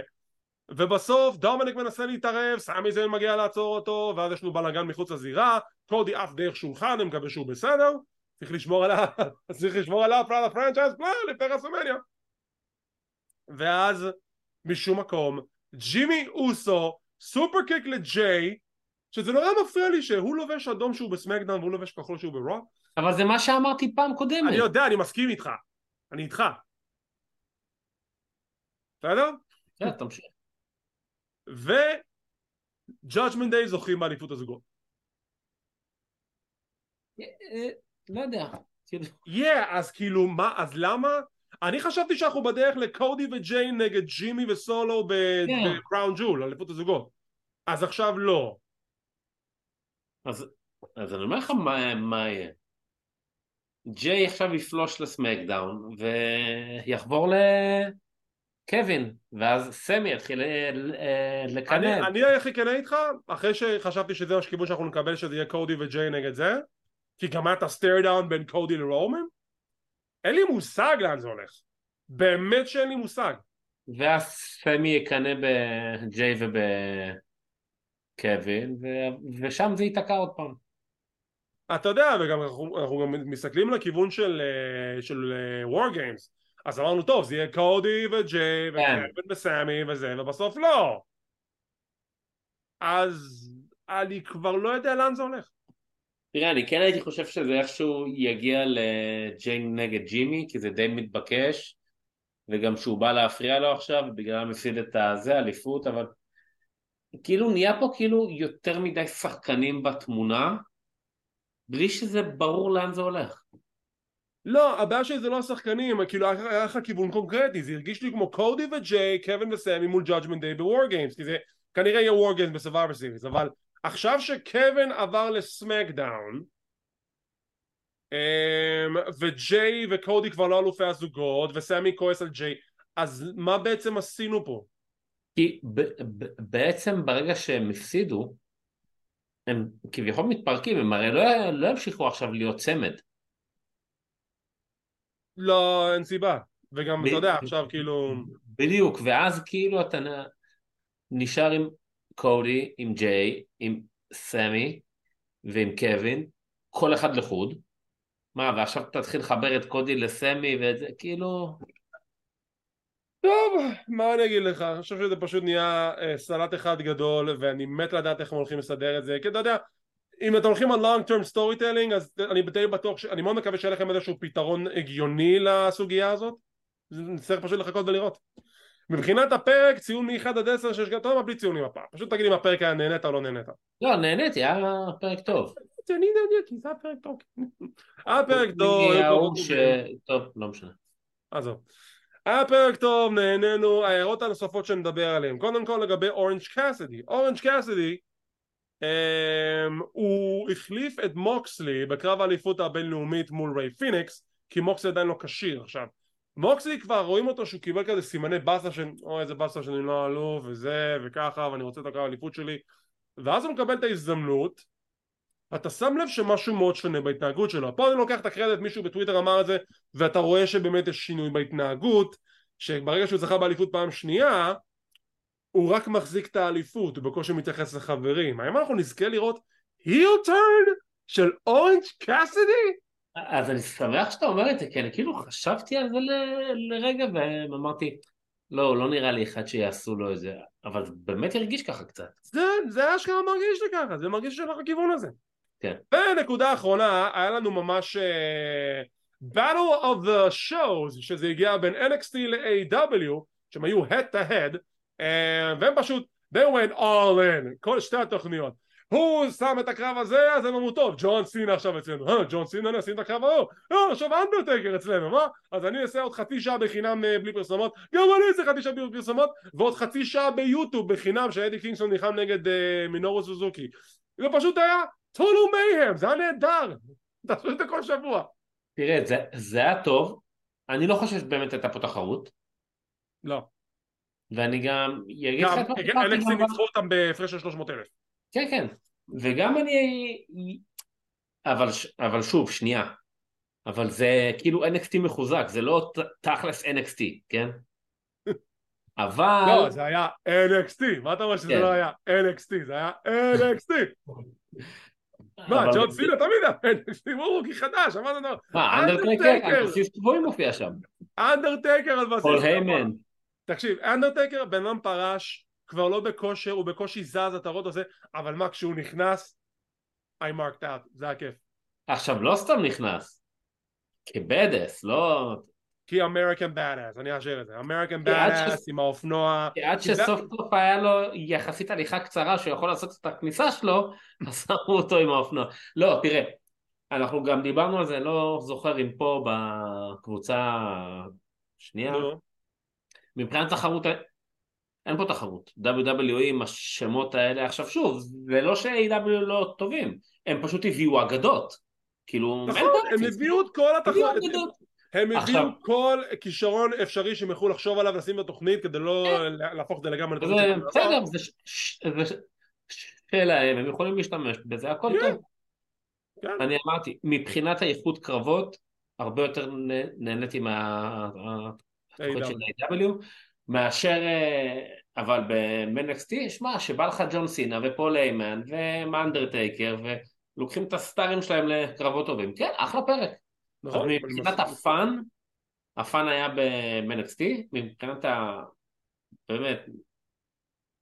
ובסוף דומניק מנסה להתערב, סמי זיין מגיע לעצור אותו, ואז יש לנו בלאגן מחוץ לזירה, קודי עף דרך שולחן, אני מקווה שהוא בסדר, צריך לשמור על ה... (laughs) צריך לשמור עליו על ה franchise player לפני רסלמניה ואז משום מקום ג'ימי אוסו סופר קיק לג'יי שזה נורא מפריע לי שהוא לובש אדום שהוא בסמקדאון והוא לובש כחול שהוא ברוק אבל זה מה שאמרתי פעם קודמת. אני יודע אני מסכים איתך. אני איתך. בסדר? כן תמשיך. ו... Judgment Day זוכים באליפות הזוגות. אה, אה, לא יודע. כאילו. Yeah, אז כאילו, מה, אז למה? אני חשבתי שאנחנו בדרך לקודי וג'יין נגד ג'ימי וסולו בקראון כן. ג'ול, אליפות הזוגות. אז עכשיו לא. אז, אז אני אומר לך מה, מה יהיה. ג'יי עכשיו יפלוש לסמקדאון ויחבור לקווין ואז סמי יתחיל לקנן. אני, אני הכי כנה איתך אחרי שחשבתי שזה הכיוון שאנחנו נקבל שזה יהיה קודי וג'יי נגד זה כי גם את ה stare down בין קודי לרומן? אין לי מושג לאן זה הולך. באמת שאין לי מושג. ואז סמי יקנא בג'יי ובקווין, ו... ושם זה ייתקע עוד פעם. אתה יודע, וגם אנחנו, אנחנו גם מסתכלים לכיוון של, אה, של וור אה, גיימס. אז אמרנו, טוב, זה יהיה קודי וג'יי כן. וקווין וסמי וזה, ובסוף לא. אז אני כבר לא יודע לאן זה הולך. תראה, אני כן הייתי חושב שזה איכשהו יגיע לג'יי נגד ג'ימי, כי זה די מתבקש, וגם שהוא בא להפריע לו עכשיו, ובגלל המפסיד את הזה, אליפות, אבל כאילו נהיה פה כאילו יותר מדי שחקנים בתמונה, בלי שזה ברור לאן זה הולך. לא, הבעיה שלי זה לא השחקנים, כאילו היה לך כיוון קונקרטי, זה הרגיש לי כמו קודי וג'יי, קווין וסמי מול ג'אג'מנט דיי ב-War Games, כי זה כנראה יהיה וור גיימס בסבבה סיריס, אבל עכשיו שקווין עבר לסמקדאון אמ, וג'יי וקודי כבר לא אלופי הזוגות וסמי כועס על ג'יי אז מה בעצם עשינו פה? כי בעצם ברגע שהם הפסידו הם כביכול מתפרקים הם הרי לא, לא ימשיכו עכשיו להיות צמד לא אין סיבה וגם ב- אתה יודע עכשיו כאילו בדיוק ואז כאילו אתה נשאר עם קודי, עם ג'יי, עם סמי ועם קווין, כל אחד לחוד. מה, ועכשיו תתחיל לחבר את קודי לסמי ואת זה, כאילו... טוב, מה אני אגיד לך, אני חושב שזה פשוט נהיה אה, סלט אחד גדול ואני מת לדעת איך הם הולכים לסדר את זה. כי אתה יודע אם אתם הולכים על long term story telling אז אני די בטוח, ש... אני מאוד מקווה שיהיה לכם איזשהו פתרון הגיוני לסוגיה הזאת. נצטרך פשוט לחכות ולראות מבחינת הפרק ציון מ-1 עד 10 שיש גם, יודע מה? בלי ציונים הפעם. פשוט תגיד אם הפרק היה נהנית או לא נהנית. לא נהניתי היה פרק טוב. אני נהניתי זה היה פרק טוב. (laughs) היה פרק טוב. טוב לא משנה. עזוב. היה פרק טוב, נהנינו, ההערות הנוספות שנדבר עליהן. קודם כל לגבי אורנג' קאסידי. אורנג' קאסידי um, הוא החליף את מוקסלי בקרב האליפות הבינלאומית מול ריי פיניקס כי מוקסלי עדיין לא כשיר עכשיו. מוקסלי כבר רואים אותו שהוא קיבל כזה סימני באסה של אוי איזה באסה שאני לא אלוף וזה וככה ואני רוצה את הקרב האליפות שלי ואז הוא מקבל את ההזדמנות אתה שם לב שמשהו מאוד שונה בהתנהגות שלו. פה אני לוקח את הקרדיט, מישהו בטוויטר אמר את זה, ואתה רואה שבאמת יש שינוי בהתנהגות, שברגע שהוא זכה באליפות פעם שנייה, הוא רק מחזיק את האליפות, הוא בקושי מתייחס לחברים. האם אנחנו נזכה לראות היל של אורנג' קאסידי? אז אני שמח שאתה אומר את זה, כי אני כאילו חשבתי על זה ל- לרגע ואמרתי, לא, לא נראה לי אחד שיעשו לו את זה, אבל זה באמת הרגיש ככה קצת. זה, זה אשכרה מרגיש לי ככה, זה מרגיש שלך לכיוון הזה. כן. ונקודה אחרונה, היה לנו ממש uh, Battle of the Shows, שזה הגיע בין NXT ל-AW, שהם היו head to head, uh, והם פשוט, they went all in, כל שתי התוכניות. הוא שם את הקרב הזה, אז הם אמרו טוב, ג'ון סינה עכשיו אצלנו, אה, ג'ון סינה נשים את הקרב ההוא, אה, עכשיו אנדרטייקר אצלנו, מה? אז אני אעשה עוד חצי שעה בחינם אה, בלי פרסומות, גם אני אעשה חצי שעה בלי פרסומות, ועוד חצי שעה ביוטיוב בחינם שאדי קינגסון נלחם נגד אה, מינורו סוזוקי. זה פשוט היה total mayhem, זה היה נהדר, תעשו את זה כל שבוע. תראה, זה, זה היה טוב, אני לא חושב שבאמת הייתה פה תחרות. לא. ואני גם אגיד לך מה אלכסי ניצחו אותם בהפרש של 300 אלף. כן, כן. וגם אני... אבל, אבל שוב, שנייה. אבל זה כאילו NXT מחוזק, זה לא תכלס NXT, כן? (laughs) אבל... לא, זה היה NXT, מה אתה אומר שזה כן. לא היה NXT, זה היה NXT. (laughs) מה, ג'ון סינה תמיד היה NXT, הוא רוקי חדש, אמרת לו, מה, אנדרטייקר, על בסיס גבוהים מופיע שם. אנדרטייקר על בסיס... פול היימן. תקשיב, אנדרטייקר בן אדם פרש, כבר לא בכושר, הוא בקושי זז, אתה רואה אותו אבל מה, כשהוא נכנס, I marked out, זה היה כיף. עכשיו, לא סתם נכנס, כבדס, לא... כי אמריקן בדאס, אני אשאיר את זה, אמריקן בדאס עם האופנוע. כי עד שסוף סוף היה לו יחסית הליכה קצרה שהוא יכול לעשות את הכניסה שלו, (laughs) אז שמו אותו עם האופנוע. לא, תראה, אנחנו גם דיברנו על זה, לא זוכר אם פה בקבוצה שנייה, מבחינת תחרות אין פה תחרות. WWE עם השמות האלה, עכשיו שוב, זה לא ש-AEW לא טובים, הם פשוט הביאו אגדות. כאילו, נכון, הם הביאו את כל התחרות. הם הביאו כל כישרון אפשרי שהם יכלו לחשוב עליו לשים בתוכנית כדי לא כן. להפוך את זה לגמרי לתוכנית. בסדר, זה שלהם, הם יכולים להשתמש בזה, הכל כן. טוב. כן. אני אמרתי, מבחינת האיכות קרבות, הרבה יותר נהניתי מהתוכנית של A.W. מאשר, אה, אבל ב-NXT, שמע, שבא לך ג'ון סינה ופול איימן ומאנדרטייקר ולוקחים את ה-star ים שלהם לקרבות טובים, כן, אחלה פרק. נכון. מבחינת ה-fun, ה-fun היה ב-NXT, מבחינת ה... באמת,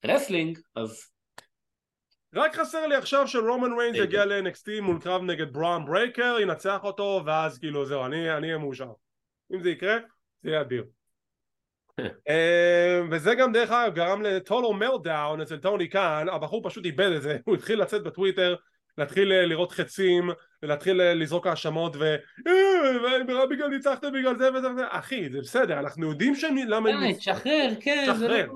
wrestling, אז... רק חסר לי עכשיו שרומן ריינס יגיע ל-NXT מול קרב נגד בראון ברייקר, ינצח אותו, ואז כאילו זהו, אני אהיה מאושר. אם זה יקרה, זה יהיה אדיר. אה, וזה גם דרך אגב גרם ל-total meltdown אצל טוני קאן הבחור פשוט איבד את זה. (laughs) הוא התחיל לצאת בטוויטר להתחיל אה, לראות חצים ולהתחיל אה, לזרוק האשמות ו... בגלל ניצחתם בגלל זה וזה וזה. אחי זה בסדר אנחנו יודעים שהם למה הם תשחרר כן תשחרר לא-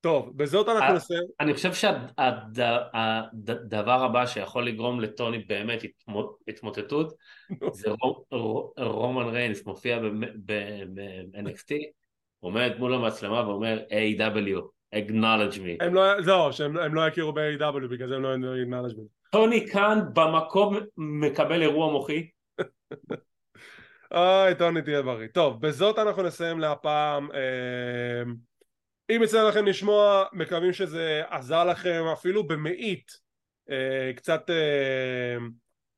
טוב בזאת אנחנו נסיים. אני חושב שהדבר הבא שיכול לגרום לטוני באמת התמוטטות זה ריינס מופיע ב-NXT עומד מול המצלמה ואומר A.W. acknowledge me. הם לא, זהו, שהם לא יכירו ב-A.W. בגלל זה הם לא acknowledge me. טוני כאן במקום מקבל אירוע מוחי. אוי, טוני תהיה בריא. טוב, בזאת אנחנו נסיים להפעם. אמ, אם יצא לכם לשמוע, מקווים שזה עזר לכם אפילו במאית אה, קצת אה,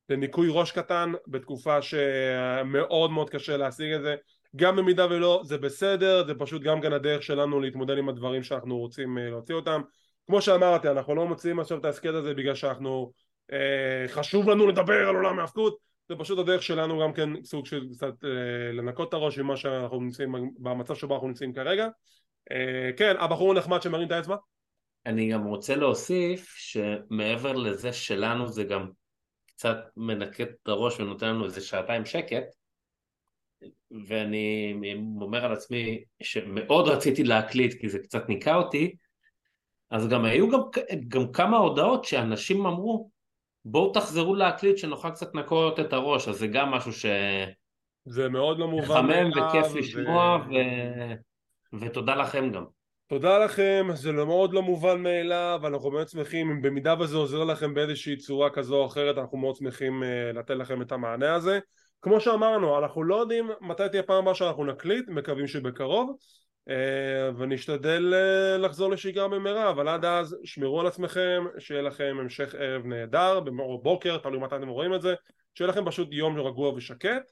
לניקוי ראש קטן בתקופה שמאוד מאוד קשה להשיג את זה. גם במידה ולא זה בסדר זה פשוט גם כן הדרך שלנו להתמודד עם הדברים שאנחנו רוצים אה, להוציא אותם. כמו שאמרתי אנחנו לא מוציאים עכשיו את ההסכת הזה בגלל שאנחנו אה, חשוב לנו לדבר על עולם ההפקות. זה פשוט הדרך שלנו גם כן סוג של קצת אה, לנקות את הראש ממה שאנחנו נמצאים במצב שבו אנחנו נמצאים כרגע. אה, כן הבחור הנחמד שמרים את האצבע? אני גם רוצה להוסיף שמעבר לזה שלנו זה גם קצת מנקה את הראש ונותן לנו איזה שעתיים שקט ואני אומר על עצמי שמאוד רציתי להקליט כי זה קצת ניקה אותי אז גם היו גם, גם כמה הודעות שאנשים אמרו בואו תחזרו להקליט שנוכל קצת לנקות את הראש אז זה גם משהו ש... זה מאוד לא מובן מחמם וכיף לשמוע ו... ותודה לכם גם תודה לכם, זה לא מאוד לא מובן מאליו, אנחנו מאוד שמחים, אם במידה וזה עוזר לכם באיזושהי צורה כזו או אחרת, אנחנו מאוד שמחים uh, לתת לכם את המענה הזה. כמו שאמרנו, אנחנו לא יודעים מתי תהיה פעם הבאה שאנחנו נקליט, מקווים שבקרוב, uh, ונשתדל uh, לחזור לשגרה במהרה, אבל עד אז שמרו על עצמכם, שיהיה לכם המשך ערב נהדר, או בוקר, תלוי מתי אתם רואים את זה, שיהיה לכם פשוט יום רגוע ושקט.